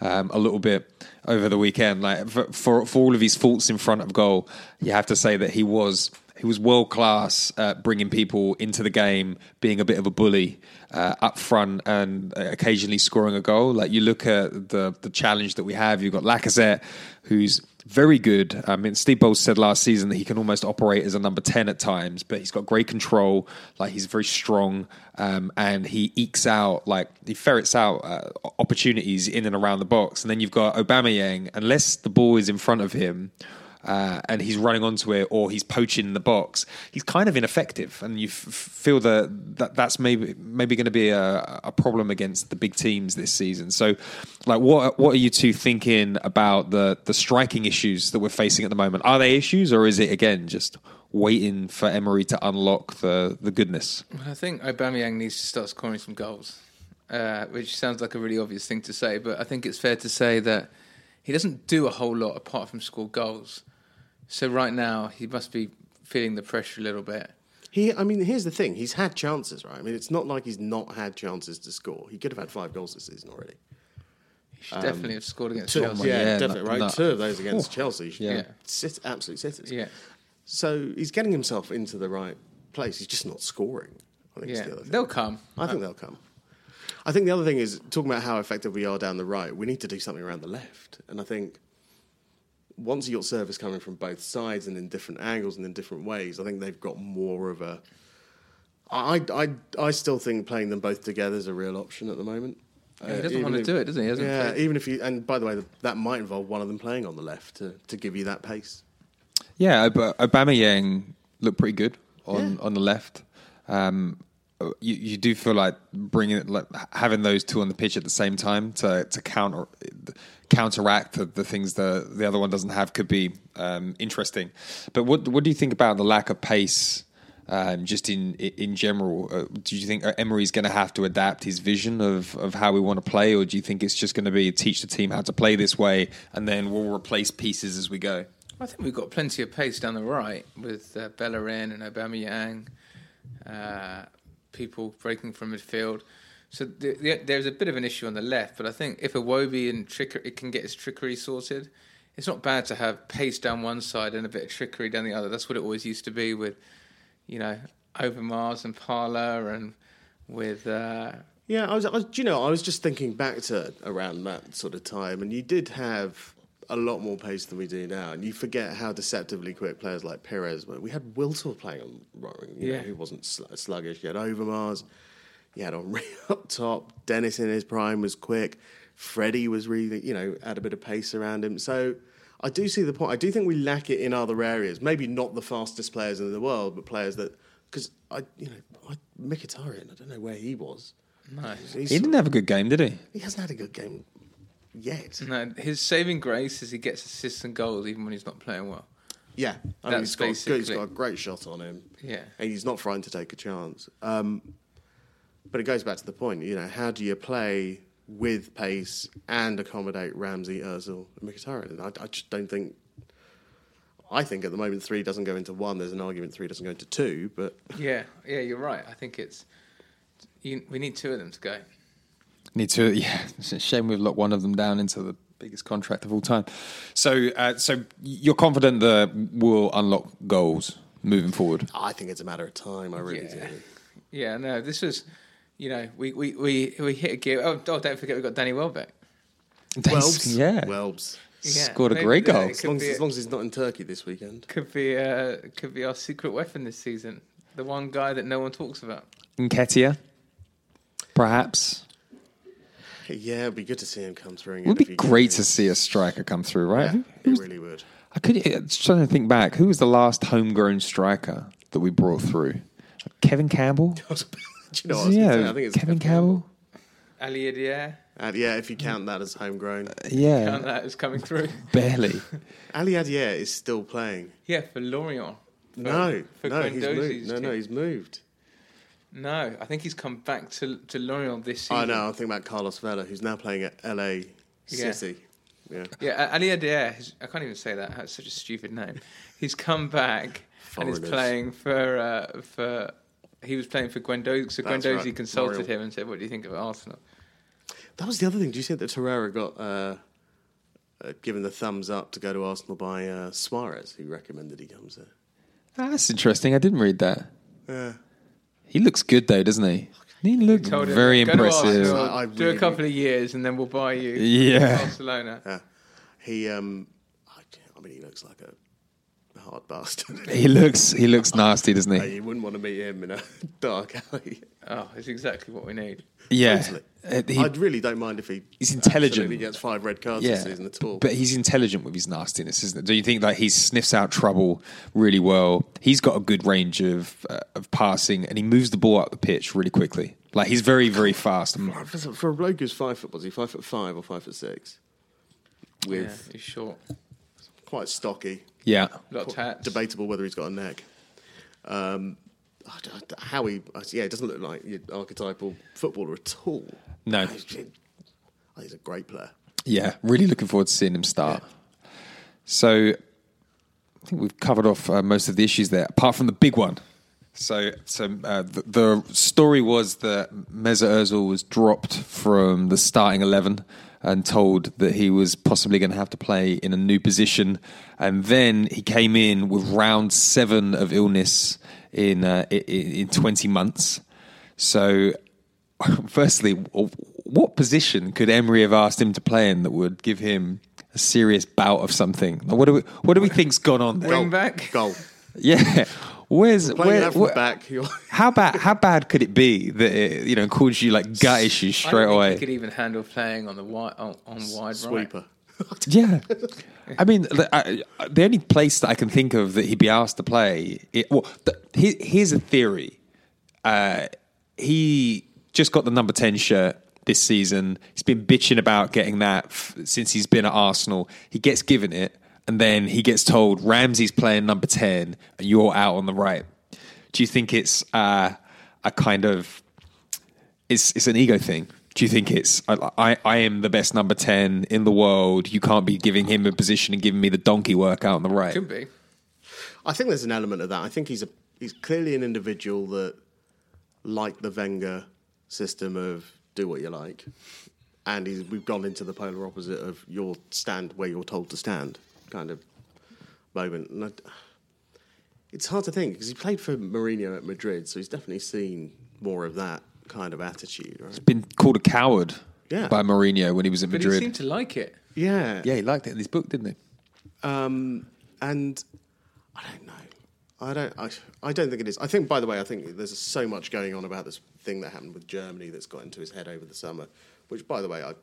[SPEAKER 4] um, a little bit over the weekend. Like for, for for all of his faults in front of goal, you have to say that he was he was world class at bringing people into the game, being a bit of a bully uh, up front, and occasionally scoring a goal. Like you look at the the challenge that we have. You've got Lacazette, who's very good. I mean, Steve Bould said last season that he can almost operate as a number 10 at times, but he's got great control. Like, he's very strong um, and he ekes out, like, he ferrets out uh, opportunities in and around the box. And then you've got Aubameyang, unless the ball is in front of him, uh, and he's running onto it or he's poaching in the box, he's kind of ineffective, and you f- feel that, that that's maybe maybe going to be a, a problem against the big teams this season. So, like, what what are you two thinking about the the striking issues that we're facing at the moment? Are they issues, or is it again just waiting for Emery to unlock the the goodness?
[SPEAKER 6] I think Aubameyang needs to start scoring some goals, uh, which sounds like a really obvious thing to say, but I think it's fair to say that he doesn't do a whole lot apart from score goals. So right now he must be feeling the pressure a little bit.
[SPEAKER 5] He, I mean, here's the thing: he's had chances, right? I mean, it's not like he's not had chances to score. He could have had five goals this season already.
[SPEAKER 6] He should definitely have scored against
[SPEAKER 5] Two,
[SPEAKER 6] Chelsea.
[SPEAKER 5] Yeah,
[SPEAKER 4] Yeah,
[SPEAKER 5] definitely,
[SPEAKER 4] no-
[SPEAKER 5] right?
[SPEAKER 4] no.
[SPEAKER 5] Two of those against Chelsea.
[SPEAKER 4] Yeah.
[SPEAKER 5] Yeah, sit, absolute sitters.
[SPEAKER 6] Yeah.
[SPEAKER 5] So he's getting himself into the right place. He's just not scoring. I think.
[SPEAKER 6] Yeah,
[SPEAKER 5] the other thing.
[SPEAKER 6] they'll come.
[SPEAKER 5] I think uh, they'll come. I think the other thing is talking about how effective we are down the right. We need to do something around the left, and I think once you got service coming from both sides and in different angles and in different ways, I think they've got more of a. I I I still think playing them both together is a real option at the moment.
[SPEAKER 6] Yeah, he
[SPEAKER 5] Uh,
[SPEAKER 6] doesn't
[SPEAKER 5] even
[SPEAKER 6] want to
[SPEAKER 5] if-
[SPEAKER 6] do it, does he? He
[SPEAKER 5] Yeah,
[SPEAKER 6] played-
[SPEAKER 5] even if you and by the way, that might involve one of them playing on the left to, to give you that pace.
[SPEAKER 4] Yeah, but Aubameyang looked pretty good on,
[SPEAKER 5] Yeah.
[SPEAKER 4] on the left. Um, you, you do feel like bringing like having those two on the pitch at the same time to to counter counteract the, the things that the other one doesn't have could be um, interesting. But what what do you think about the lack of pace? Um, just in in general, uh, do you think Emery's going to have to adapt his vision of, of how we want to play, or do you think it's just going to be teach the team how to play this way, and then we'll replace pieces as we go?
[SPEAKER 6] I think we've got plenty of pace down the right with uh, Bellerin and Aubameyang, uh, people breaking from midfield. So the, the, there's a bit of an issue on the left, but I think if Iwobi and trickery it can get his trickery sorted, it's not bad to have pace down one side and a bit of trickery down the other. That's what it always used to be with, you know, Overmars and Parlour and with. Uh,
[SPEAKER 5] Yeah, I was, I was. You know? I was just thinking back to around that sort of time, and you did have a lot more pace than we do now, and you forget how deceptively quick players like Pires were. We had Wiltord playing on you
[SPEAKER 6] Yeah.
[SPEAKER 5] know, who wasn't sl- sluggish. You had Overmars, you had Henry up top. Dennis in his prime was quick. Freddie was really, you know, had a bit of pace around him. So I do see the point. I do think we lack it in other areas. Maybe not the fastest players in the world, but players that because I, you know, I, Mkhitaryan. I don't know where he was.
[SPEAKER 6] no,
[SPEAKER 4] He didn't have a good game, did he?
[SPEAKER 5] he hasn't had a good game yet.
[SPEAKER 6] no, his saving grace is he gets assists and goals even when he's not playing well.
[SPEAKER 5] Yeah, I mean, he's got, a good, he's got a great shot on him.
[SPEAKER 6] Yeah.
[SPEAKER 5] and he's not frightened to take a chance. Um, but it goes back to the point, you know, how do you play with pace and accommodate Ramsey, Özil, and Mkhitaryan? I, I just don't think. I think at the moment three doesn't go into one. There's an argument three doesn't go into two, but
[SPEAKER 6] Yeah, yeah, you're right. I think it's you, we need two of them to go.
[SPEAKER 4] Need to, yeah. It's a shame we've locked one of them down into the biggest contract of all time. So, uh, so you're confident that we'll unlock goals moving forward.
[SPEAKER 5] I think it's a matter of time. I really
[SPEAKER 6] Yeah.
[SPEAKER 5] do.
[SPEAKER 6] Yeah, no, this was, you know, we we we, we hit a gear. Oh, oh, don't forget we got Danny Welbeck.
[SPEAKER 5] Welbs,
[SPEAKER 4] yeah,
[SPEAKER 5] Welbs.
[SPEAKER 6] Yeah,
[SPEAKER 4] scored a
[SPEAKER 6] maybe
[SPEAKER 4] great goal.
[SPEAKER 6] it
[SPEAKER 5] As long as,
[SPEAKER 6] be-
[SPEAKER 5] as long as he's not in Turkey this weekend.
[SPEAKER 6] Could be uh, could be our secret weapon this season. The one guy that no one talks about.
[SPEAKER 4] Nketiah, perhaps.
[SPEAKER 5] Yeah, it'd be good to see him come through.
[SPEAKER 4] It would be great to see a striker come through, right?
[SPEAKER 5] Yeah,
[SPEAKER 4] Who-
[SPEAKER 5] it really would.
[SPEAKER 4] I could uh, just trying to think back. Who was the last homegrown striker that we brought through? Kevin Campbell.
[SPEAKER 5] Do you know what I
[SPEAKER 4] yeah.
[SPEAKER 5] I think it's
[SPEAKER 4] Kevin Campbell.
[SPEAKER 6] Aliadière,
[SPEAKER 5] Uh, yeah, if you count that as homegrown.
[SPEAKER 4] Yeah,
[SPEAKER 6] count that as coming through.
[SPEAKER 4] barely.
[SPEAKER 5] Aliadière is still playing.
[SPEAKER 6] Yeah, for Lorient. For-
[SPEAKER 5] No,
[SPEAKER 6] for
[SPEAKER 5] no, he's
[SPEAKER 6] Guendouzi's
[SPEAKER 5] moved. No, no, he's moved.
[SPEAKER 6] No, I think he's come back to to Lorient this season.
[SPEAKER 5] I know. I'm thinking about Carlos Vela, who's now playing at LA
[SPEAKER 6] Yeah.
[SPEAKER 5] City. Yeah,
[SPEAKER 6] Yeah, Aliadière. I can't even say that. That's such a stupid name. He's come back and he's
[SPEAKER 5] Foreigners.
[SPEAKER 6] playing for uh, for. He was playing for Guendouzi. So
[SPEAKER 5] That's
[SPEAKER 6] Guendouzi
[SPEAKER 5] right,
[SPEAKER 6] consulted
[SPEAKER 5] Lorient.
[SPEAKER 6] him and said, "What do you think of Arsenal?"
[SPEAKER 5] that was the other thing. Do you see that Torreira got uh, uh, given the thumbs up to go to Arsenal by uh, Suarez, who recommended he comes there?
[SPEAKER 4] That's interesting. I didn't read that.
[SPEAKER 5] Yeah.
[SPEAKER 4] He looks good though, doesn't he? He looks
[SPEAKER 6] Told him,
[SPEAKER 4] very
[SPEAKER 6] "Go to
[SPEAKER 4] impressive.
[SPEAKER 6] Arsenal,
[SPEAKER 5] I- I
[SPEAKER 6] do
[SPEAKER 5] really-
[SPEAKER 6] a couple of years and then we'll buy you.
[SPEAKER 4] Yeah.
[SPEAKER 6] Barcelona.
[SPEAKER 5] Yeah. He, um, I, I mean, he looks like a hard bastard.
[SPEAKER 4] He looks he looks nasty, doesn't
[SPEAKER 5] Uh,
[SPEAKER 4] he?
[SPEAKER 5] you wouldn't want to meet him in a dark alley.
[SPEAKER 6] Oh, it's exactly what we need.
[SPEAKER 4] Yeah,
[SPEAKER 5] Totally.
[SPEAKER 4] Uh, he-
[SPEAKER 5] I really don't mind if he
[SPEAKER 4] He's intelligent.
[SPEAKER 5] absolutely gets five red cards this season at all.
[SPEAKER 4] But he's intelligent with his nastiness, isn't it? Do you think that he sniffs out trouble really well? He's got a good range of uh, of passing, and he moves the ball up the pitch really quickly. Like he's very very fast.
[SPEAKER 5] For, for a bloke who's five foot, was he five foot five or five foot six?
[SPEAKER 6] Yeah, he's short.
[SPEAKER 5] quite stocky.
[SPEAKER 4] Yeah,
[SPEAKER 6] A lot of tats.
[SPEAKER 5] Debatable whether he's got a neck. Um, I d- I d- how he, yeah, it doesn't look like your archetypal footballer at all.
[SPEAKER 4] No.
[SPEAKER 5] He's a great player.
[SPEAKER 4] Yeah, really looking forward to seeing him start. So, I think we've covered off uh, most of the issues there, apart from the big one. So, so uh, the, the story was that Mesut Ozil was dropped from the starting eleven and told that he was possibly going to have to play in a new position, and then he came in with round seven of illness in uh, in, in twenty months. So, firstly, what position could Emery have asked him to play in that would give him a serious bout of something? What do we What do we think's gone on there?
[SPEAKER 6] Wing back.
[SPEAKER 5] Goal.
[SPEAKER 4] Yeah, where's
[SPEAKER 5] Playing
[SPEAKER 4] where,
[SPEAKER 5] that from
[SPEAKER 4] where-
[SPEAKER 5] back.
[SPEAKER 4] How bad? How bad could it be that it you know caused you like gut issues
[SPEAKER 6] I
[SPEAKER 4] straight
[SPEAKER 6] don't think
[SPEAKER 4] away?
[SPEAKER 6] He could even handle playing on the wide on, on wide
[SPEAKER 5] Sweeper.
[SPEAKER 6] right.
[SPEAKER 4] Yeah. I mean, the, I, the only place that I can think of that he'd be asked to play. It, well, the, here, here's a theory. Uh, he just got the number ten shirt this season. He's been bitching about getting that f- since he's been at Arsenal. He gets given it, and then he gets told Ramsey's playing number ten, and you're out on the right. Do you think it's uh, a kind of it's it's an ego thing. Do you think it's I, I I am the best number ten in the world? You can't be giving him a position and giving me the donkey work out on the right.
[SPEAKER 6] Could be.
[SPEAKER 5] I think there's an element of that. I think he's a he's clearly an individual that, like the Wenger system of do what you like, and he's, we've gone into the polar opposite of your stand where you're told to stand kind of moment. And I, it's hard to think because he played for Mourinho at Madrid, so he's definitely seen more of that kind of attitude. Right?
[SPEAKER 4] He's been called a coward
[SPEAKER 5] Yeah.
[SPEAKER 4] by Mourinho when he was in
[SPEAKER 6] But
[SPEAKER 4] Madrid.
[SPEAKER 6] he seemed to like it.
[SPEAKER 5] Yeah,
[SPEAKER 4] yeah, he liked it in his book, didn't he?
[SPEAKER 5] Um, and I don't know. I don't. I, I don't think it is. I think, by the way, I think there's so much going on about this thing that happened with Germany that's got into his head over the summer. Which, by the way, I,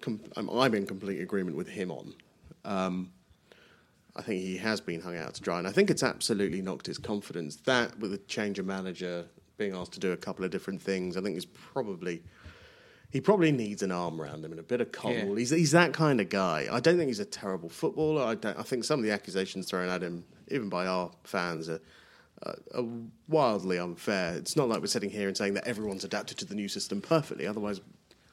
[SPEAKER 5] com- I'm, I'm in complete agreement with him on. Um, I think he has been hung out to dry, and I think it's absolutely knocked his confidence. That with a change of manager, being asked to do a couple of different things, I think is probably he probably needs an arm around him and a bit of coal.
[SPEAKER 6] Yeah.
[SPEAKER 5] He's he's that kind of guy. I don't think he's a terrible footballer. I don't. I think some of the accusations thrown at him, even by our fans, are, uh, are wildly unfair. It's not like we're sitting here and saying that everyone's adapted to the new system perfectly. Otherwise,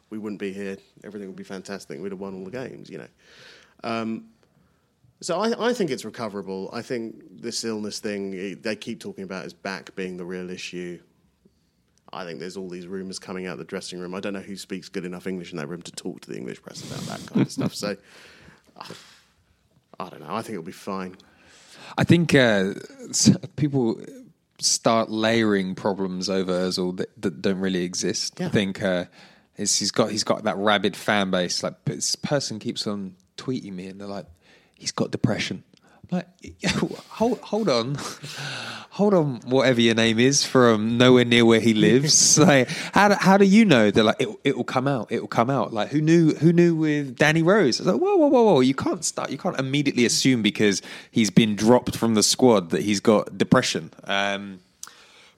[SPEAKER 5] we wouldn't be here. Everything would be fantastic. We'd have won all the games. You know. Um, so I, I think it's recoverable. I think this illness thing they keep talking about his back being the real issue. I think there's all these rumours coming out of the dressing room. I don't know who speaks good enough English in that room to talk to the English press about that kind of stuff. So ah, I don't know. I think it'll be fine.
[SPEAKER 4] I think uh, people start layering problems over Özil that, that don't really exist. I think uh, it's, he's got he's got that rabid fan base. Like this person keeps on tweeting me, and they're like, "He's got depression." I'm like, hold hold on, hold on, whatever your name is, from nowhere near where he lives. like, how do, how do you know? They're like, it, it will come out. It will come out. Like, who knew? Who knew with Danny Rose? I was like, whoa, whoa, whoa, whoa! You can't start. You can't immediately assume because he's been dropped from the squad that he's got depression. Um,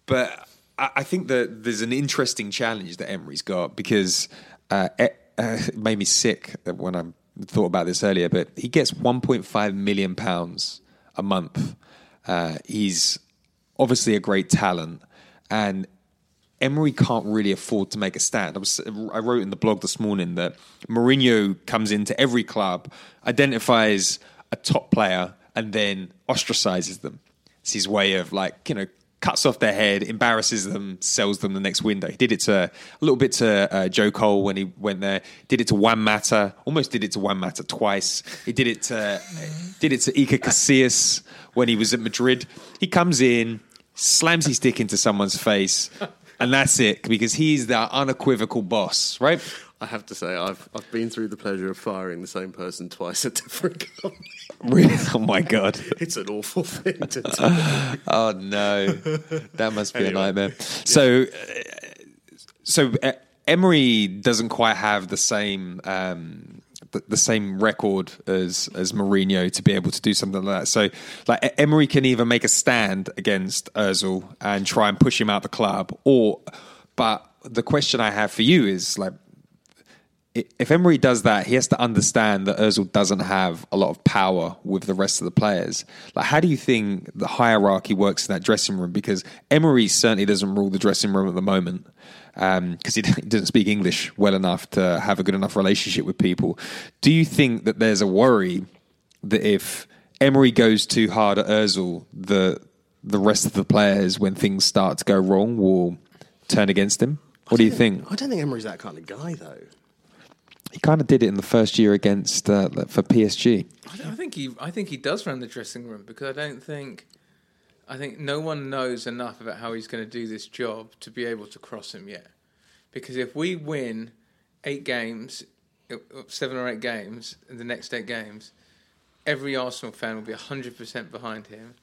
[SPEAKER 4] but I, I think that there's an interesting challenge that Emery's got because uh, it, uh, it made me sick when I thought about this earlier. But he gets 1.5 million pounds a month. Uh, he's obviously a great talent, and Emery can't really afford to make a stand. I, was, I wrote in the blog this morning that Mourinho comes into every club, identifies a top player, and then ostracizes them. It's his way of like, you know, cuts off their head, embarrasses them, sells them the next window. He did it to a little bit to uh, Joe Cole when he went there. Did it to Juan Mata. Almost did it to Juan Mata twice. He did it to did it to Iker Casillas when he was at Madrid. He comes in, slams his dick into someone's face, and that's it because he's the unequivocal boss, right?
[SPEAKER 5] I have to say, I've I've been through the pleasure of firing the same person twice at different clubs.
[SPEAKER 4] Really? Oh my god!
[SPEAKER 5] it's an awful thing to do.
[SPEAKER 4] oh no, that must be
[SPEAKER 5] Anyway.
[SPEAKER 4] a nightmare. So, uh, so uh, Emery doesn't quite have the same um, the, the same record as as Mourinho to be able to do something like that. So, like Emery can either make a stand against Özil and try and push him out the club, or but the question I have for you is like if Emery does that, he has to understand that Özil doesn't have a lot of power with the rest of the players. Like, how do you think the hierarchy works in that dressing room? Because Emery certainly doesn't rule the dressing room at the moment um, because he, he doesn't speak English well enough to have a good enough relationship with people. Do you think that there's a worry that if Emery goes too hard at Özil, the the rest of the players, when things start to go wrong, will turn against him? What do you think?
[SPEAKER 5] I don't think Emery's that kind of guy, though.
[SPEAKER 4] He kind of did it in the first year against uh, for PSG.
[SPEAKER 6] I, think he, I think he does run the dressing room because I don't think, I think no one knows enough about how he's going to do this job to be able to cross him yet. Because if we win eight games, uh, seven or eight games in the next eight games, every Arsenal fan will be hundred percent behind him,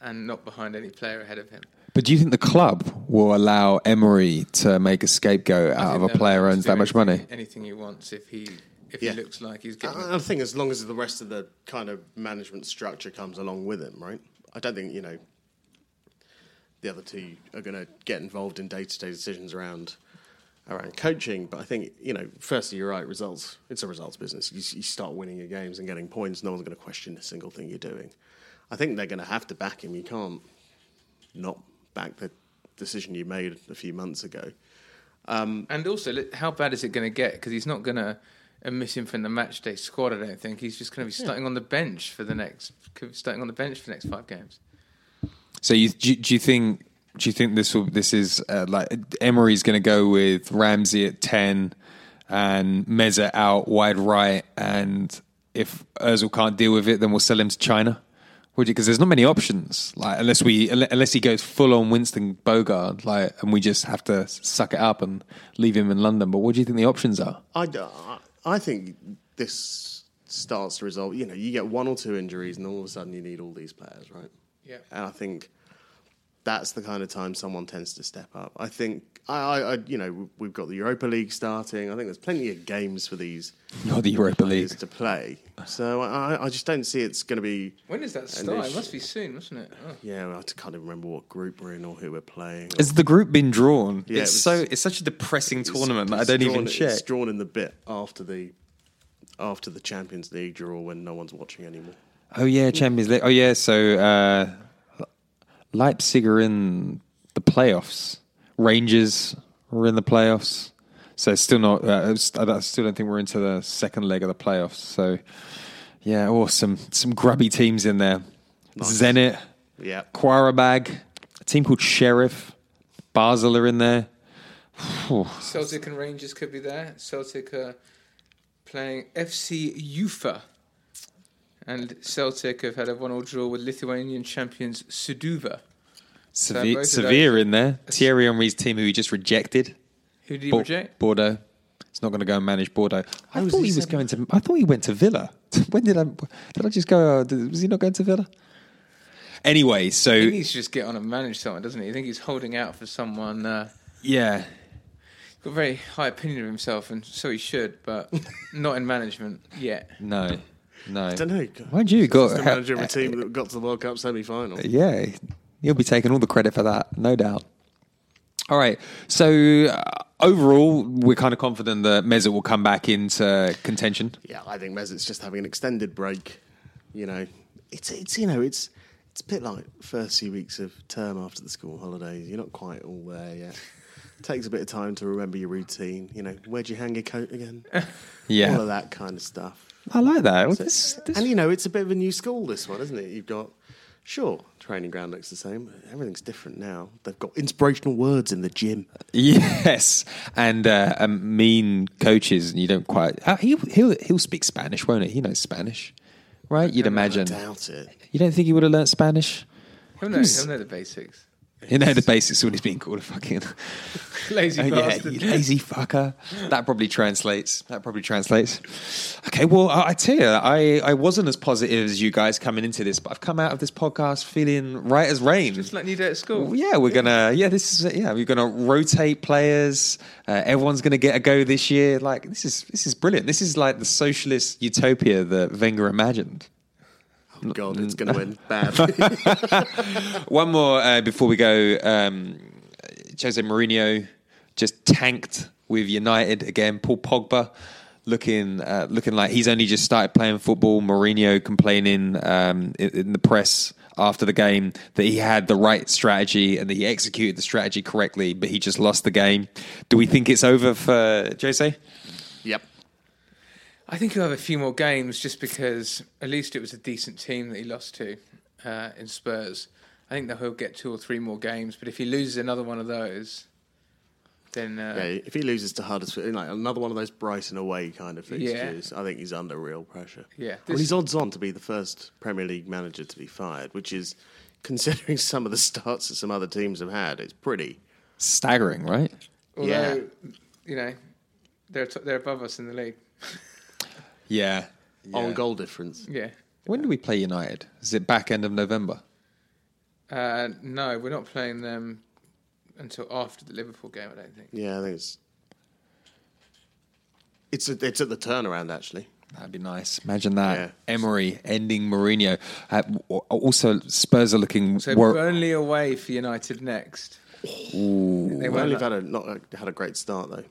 [SPEAKER 6] and not behind any player ahead of him.
[SPEAKER 4] But do you think the club will allow Emery to make a scapegoat out of a player who earns that much money?
[SPEAKER 6] Anything he wants if he if
[SPEAKER 5] Yeah.
[SPEAKER 6] he looks like he's getting.
[SPEAKER 5] I, I think as long as the rest of the kind of management structure comes along with him, right? I don't think you know the other two are going to get involved in day to day decisions around around coaching. But I think you know, firstly, you're right. Results. It's a results business. You, you start winning your games and getting points. No one's going to question a single thing you're doing. I think they're going to have to back him. You can't not back the decision you made a few months ago. Um,
[SPEAKER 6] And also, how bad is it going to get? Because he's not going to miss him from the match day squad. I don't think he's just going to be starting on the bench for the next, starting on the bench for the next five games.
[SPEAKER 4] So you, do, you- do you think do you think this will this is uh, like Emery's going to go with Ramsey at ten and Mesut out wide right, and if Özil can't deal with it, then we'll sell him to China. Would you? Because there's not many options. Like unless we unless he goes full on Winston Bogarde, like, and we just have to suck it up and leave him in London. But what do you think the options are?
[SPEAKER 5] I, I- I think this starts to resolve. You know, you get one or two injuries, and all of a sudden you need all these players, right?
[SPEAKER 6] Yeah.
[SPEAKER 5] And I think that's the kind of time someone tends to step up. I think I, I, I you know, we've got the Europa League starting. I think there's plenty of games for these
[SPEAKER 4] Not the Europa
[SPEAKER 5] players
[SPEAKER 4] League.
[SPEAKER 5] to play. So I, I just don't see it's going to be.
[SPEAKER 6] When does that
[SPEAKER 5] an
[SPEAKER 6] start? It must be soon, mustn't it? Oh.
[SPEAKER 5] Yeah, I can't even remember what group we're in or who we're playing.
[SPEAKER 4] Has the group been drawn?
[SPEAKER 5] Yeah,
[SPEAKER 4] it's
[SPEAKER 5] it was-
[SPEAKER 4] so it's such a depressing
[SPEAKER 5] It's-
[SPEAKER 4] tournament that I don't
[SPEAKER 5] drawn-
[SPEAKER 4] even check.
[SPEAKER 5] It's drawn in the bit after the after the Champions League draw when no one's watching anymore.
[SPEAKER 4] Oh yeah, Champions League. Oh yeah, so uh, Leipzig are in the playoffs. Rangers are in the playoffs. So still not. Uh, I still don't think we're into the second leg of the playoffs. So yeah, oh, some some grubby teams in there. Zenit,
[SPEAKER 5] Yeah.
[SPEAKER 4] Qarabag, a team called Sheriff, Basel are in there.
[SPEAKER 6] Celtic and Rangers could be there. Celtic are playing FC Ufa. And Celtic have had a one-all draw with Lithuanian champions Suduva. So of
[SPEAKER 4] Sevilla
[SPEAKER 6] those-
[SPEAKER 4] in there. Thierry Henry's team, who he just rejected.
[SPEAKER 6] Who did he
[SPEAKER 4] Bo-
[SPEAKER 6] reject?
[SPEAKER 4] Bordeaux. He's not going to go and manage Bordeaux. I
[SPEAKER 5] was
[SPEAKER 4] thought
[SPEAKER 5] he
[SPEAKER 4] was going to. I thought he went to Villa. when did I? Did I just go? Uh, was he not going to Villa? Anyway, so
[SPEAKER 6] He needs to just get on and manage someone, doesn't he? I think he's holding out for someone. Uh,
[SPEAKER 4] yeah,
[SPEAKER 6] got a very high opinion of himself, and so he should, but not in management yet.
[SPEAKER 4] no, no.
[SPEAKER 5] I don't know.
[SPEAKER 4] Mind you, got
[SPEAKER 5] the manager of a team that got to the World Cup semi-final.
[SPEAKER 4] Yeah, he'll be taking all the credit for that, no doubt. All right, so uh, overall, we're kind of confident that Mesut will come back into contention.
[SPEAKER 5] Yeah, I think Mesut's just having an extended break. You know, it's it's you know it's it's a bit like first few weeks of term after the school holidays. You're not quite all there yet. Takes a bit of time to remember your routine. You know, where'd you hang your coat again?
[SPEAKER 4] Yeah.
[SPEAKER 5] all of that kind of stuff.
[SPEAKER 4] I like that.
[SPEAKER 5] So-
[SPEAKER 4] this- this-
[SPEAKER 5] and you know, it's a bit of a new school. This one, isn't it? You've got sure training ground looks the same. But everything's different now. They've got inspirational words in the gym.
[SPEAKER 4] Yes, and uh, um, mean coaches, and you don't quite. Uh, he'll, he'll he'll speak Spanish, won't he? He knows Spanish, right? You'd imagine.
[SPEAKER 5] I doubt it.
[SPEAKER 4] You don't think he would have learnt Spanish?
[SPEAKER 6] He'll know, he'll know the basics.
[SPEAKER 4] You know the basics when he's being called a fucking
[SPEAKER 6] Lazy
[SPEAKER 4] Oh, yeah,
[SPEAKER 6] bastard.
[SPEAKER 4] you lazy fucker. That probably translates. That probably translates. Okay, well, I, I tell you, I, I wasn't as positive as you guys coming into this, but I've come out of this podcast feeling right as rain.
[SPEAKER 6] Just like you do it at school.
[SPEAKER 4] Well, yeah, we're gonna. Yeah, this is. Yeah, we're gonna rotate players. Uh, everyone's gonna get a go this year. Like this is this is brilliant. This is like the socialist utopia that Wenger imagined.
[SPEAKER 5] Oh, God, it's going to end bad.
[SPEAKER 4] One more uh, before we go. Um, Jose Mourinho just tanked with United again. Paul Pogba looking uh, looking like he's only just started playing football. Mourinho complaining um, in, in the press after the game that he had the right strategy and that he executed the strategy correctly, but he just lost the game. Do we think it's over for Jose?
[SPEAKER 5] yep.
[SPEAKER 6] I think he'll have a few more games just because at least it was a decent team that he lost to uh, in Spurs. I think that he'll get two or three more games, but if he loses another one of those, then uh,
[SPEAKER 5] Yeah, if he loses to Huddersfield, like another one of those Brighton away kind of
[SPEAKER 6] Yeah.
[SPEAKER 5] fixtures, I think he's under real pressure.
[SPEAKER 6] Yeah,
[SPEAKER 5] well, he's odds on to be the first Premier League manager to be fired, which is, considering some of the starts that some other teams have had, it's pretty.
[SPEAKER 4] Staggering, right?
[SPEAKER 6] although
[SPEAKER 5] Yeah.
[SPEAKER 6] you know they're t- they're above us in the league.
[SPEAKER 4] Yeah.
[SPEAKER 5] On goal difference.
[SPEAKER 6] Yeah.
[SPEAKER 4] When do we play United? Is it back end of November?
[SPEAKER 6] Uh, no, we're not playing them until after the Liverpool game. I don't think.
[SPEAKER 5] Yeah, I think it's. It's, a, it's at the turnaround, actually.
[SPEAKER 4] That'd be nice. Imagine that.
[SPEAKER 5] Yeah.
[SPEAKER 4] Emery ending Mourinho. Uh, also, Spurs are looking.
[SPEAKER 6] So
[SPEAKER 4] wor-
[SPEAKER 6] Burnley away for United next.
[SPEAKER 4] Ooh.
[SPEAKER 6] They
[SPEAKER 5] They've
[SPEAKER 6] won't
[SPEAKER 5] only
[SPEAKER 6] let-
[SPEAKER 5] had a not a, had a great start though.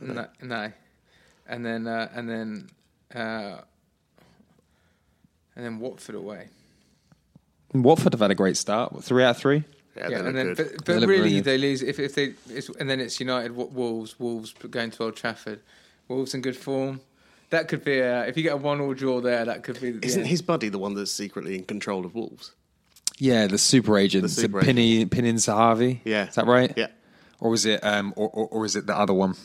[SPEAKER 6] No, no. and then uh, and then uh, and then Watford away.
[SPEAKER 4] Watford have had a great start. Three out of three.
[SPEAKER 5] Yeah,
[SPEAKER 6] yeah,
[SPEAKER 5] they
[SPEAKER 6] and then
[SPEAKER 5] look
[SPEAKER 6] but,
[SPEAKER 5] good.
[SPEAKER 6] but
[SPEAKER 4] They
[SPEAKER 6] really
[SPEAKER 4] really
[SPEAKER 6] they lose if if they it's, and then it's United Wa- Wolves Wolves going to Old Trafford. Wolves in good form. That could be a, if you get a one all draw there. That could be.
[SPEAKER 5] Isn't
[SPEAKER 6] end.
[SPEAKER 5] his buddy the one that's secretly in control of Wolves?
[SPEAKER 4] Yeah, the super agent.
[SPEAKER 5] The
[SPEAKER 4] Is it
[SPEAKER 5] super
[SPEAKER 4] Pini, Pini Zahavi.
[SPEAKER 5] Yeah.
[SPEAKER 4] Is that right?
[SPEAKER 5] Yeah.
[SPEAKER 4] Or was it, um, or, or, or is it the other one?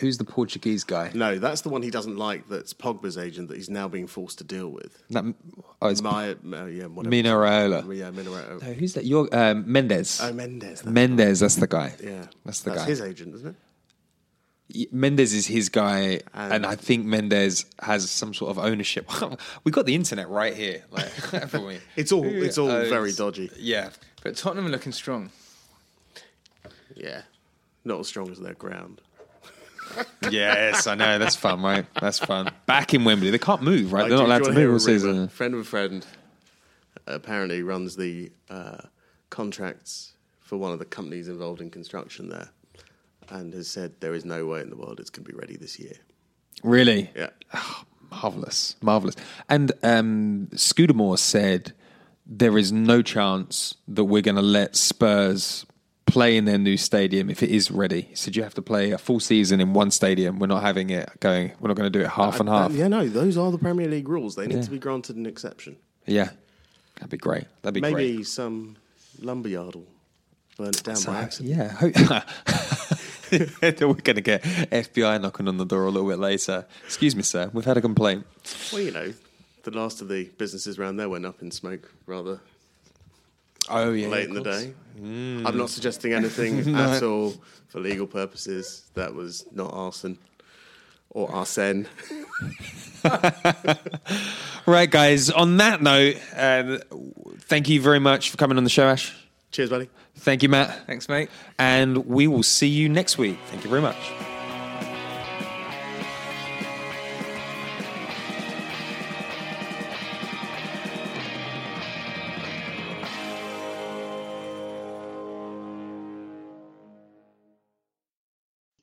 [SPEAKER 4] Who's the Portuguese guy?
[SPEAKER 5] No, that's the one he doesn't like. That's Pogba's agent that he's now being forced to deal with.
[SPEAKER 4] That, oh, it's
[SPEAKER 5] My, uh, yeah, whatever.
[SPEAKER 4] Mino
[SPEAKER 5] Yeah, Mino Raiola.
[SPEAKER 4] No, who's that? Your um, Mendes.
[SPEAKER 5] Oh, Mendes. that's
[SPEAKER 4] Mendes, that's the guy.
[SPEAKER 5] Yeah,
[SPEAKER 4] That's the
[SPEAKER 5] that's
[SPEAKER 4] guy.
[SPEAKER 5] his agent, isn't it?
[SPEAKER 4] Mendes is his guy, and,
[SPEAKER 5] And-
[SPEAKER 4] I think Mendes has some sort of ownership. we got the internet right here. Like, haven't?
[SPEAKER 5] It's all it's all
[SPEAKER 4] owns-
[SPEAKER 5] very dodgy.
[SPEAKER 4] Yeah,
[SPEAKER 6] But Tottenham are looking strong.
[SPEAKER 5] Yeah, not as strong as their ground.
[SPEAKER 4] Yes, I know. That's fun, right? That's fun. Back in Wembley, they can't move, right?
[SPEAKER 5] Like,
[SPEAKER 4] They're not allowed to move all
[SPEAKER 5] a
[SPEAKER 4] season.
[SPEAKER 5] friend of a friend apparently runs the uh, contracts for one of the companies involved in construction there, and has said there is no way in the world it's going to be ready this year.
[SPEAKER 4] Really?
[SPEAKER 5] Yeah,
[SPEAKER 4] Marvelous, marvelous. And um, Scudamore said there is no chance that we're going to let Spurs play in their new stadium if it is ready. He said you have to play a full season in one stadium. We're not having it going. We're not going to do it half and
[SPEAKER 5] Uh,
[SPEAKER 4] half.
[SPEAKER 5] yeah, no, those are the Premier League rules. They need
[SPEAKER 4] Yeah.
[SPEAKER 5] to be granted an exception.
[SPEAKER 4] Yeah, that'd be great. That'd be great.
[SPEAKER 5] Maybe
[SPEAKER 4] great.
[SPEAKER 5] some lumberyard will burn it down by accident.
[SPEAKER 4] Yeah, hope- we're going to get FBI knocking on the door a little bit later. Excuse me, sir. We've had a complaint.
[SPEAKER 5] Well, you know, the last of the businesses around there went up in smoke rather
[SPEAKER 4] Oh yeah,
[SPEAKER 5] late in the
[SPEAKER 4] course.
[SPEAKER 5] day. I'm not suggesting anything at all for legal purposes. That was not arson or arsene.
[SPEAKER 4] Right, guys. On that note, uh, thank you very much for coming on the show, Ash.
[SPEAKER 5] Cheers, buddy.
[SPEAKER 4] Thank you, Matt.
[SPEAKER 6] Thanks, mate.
[SPEAKER 4] And we will see you next week. Thank you very much.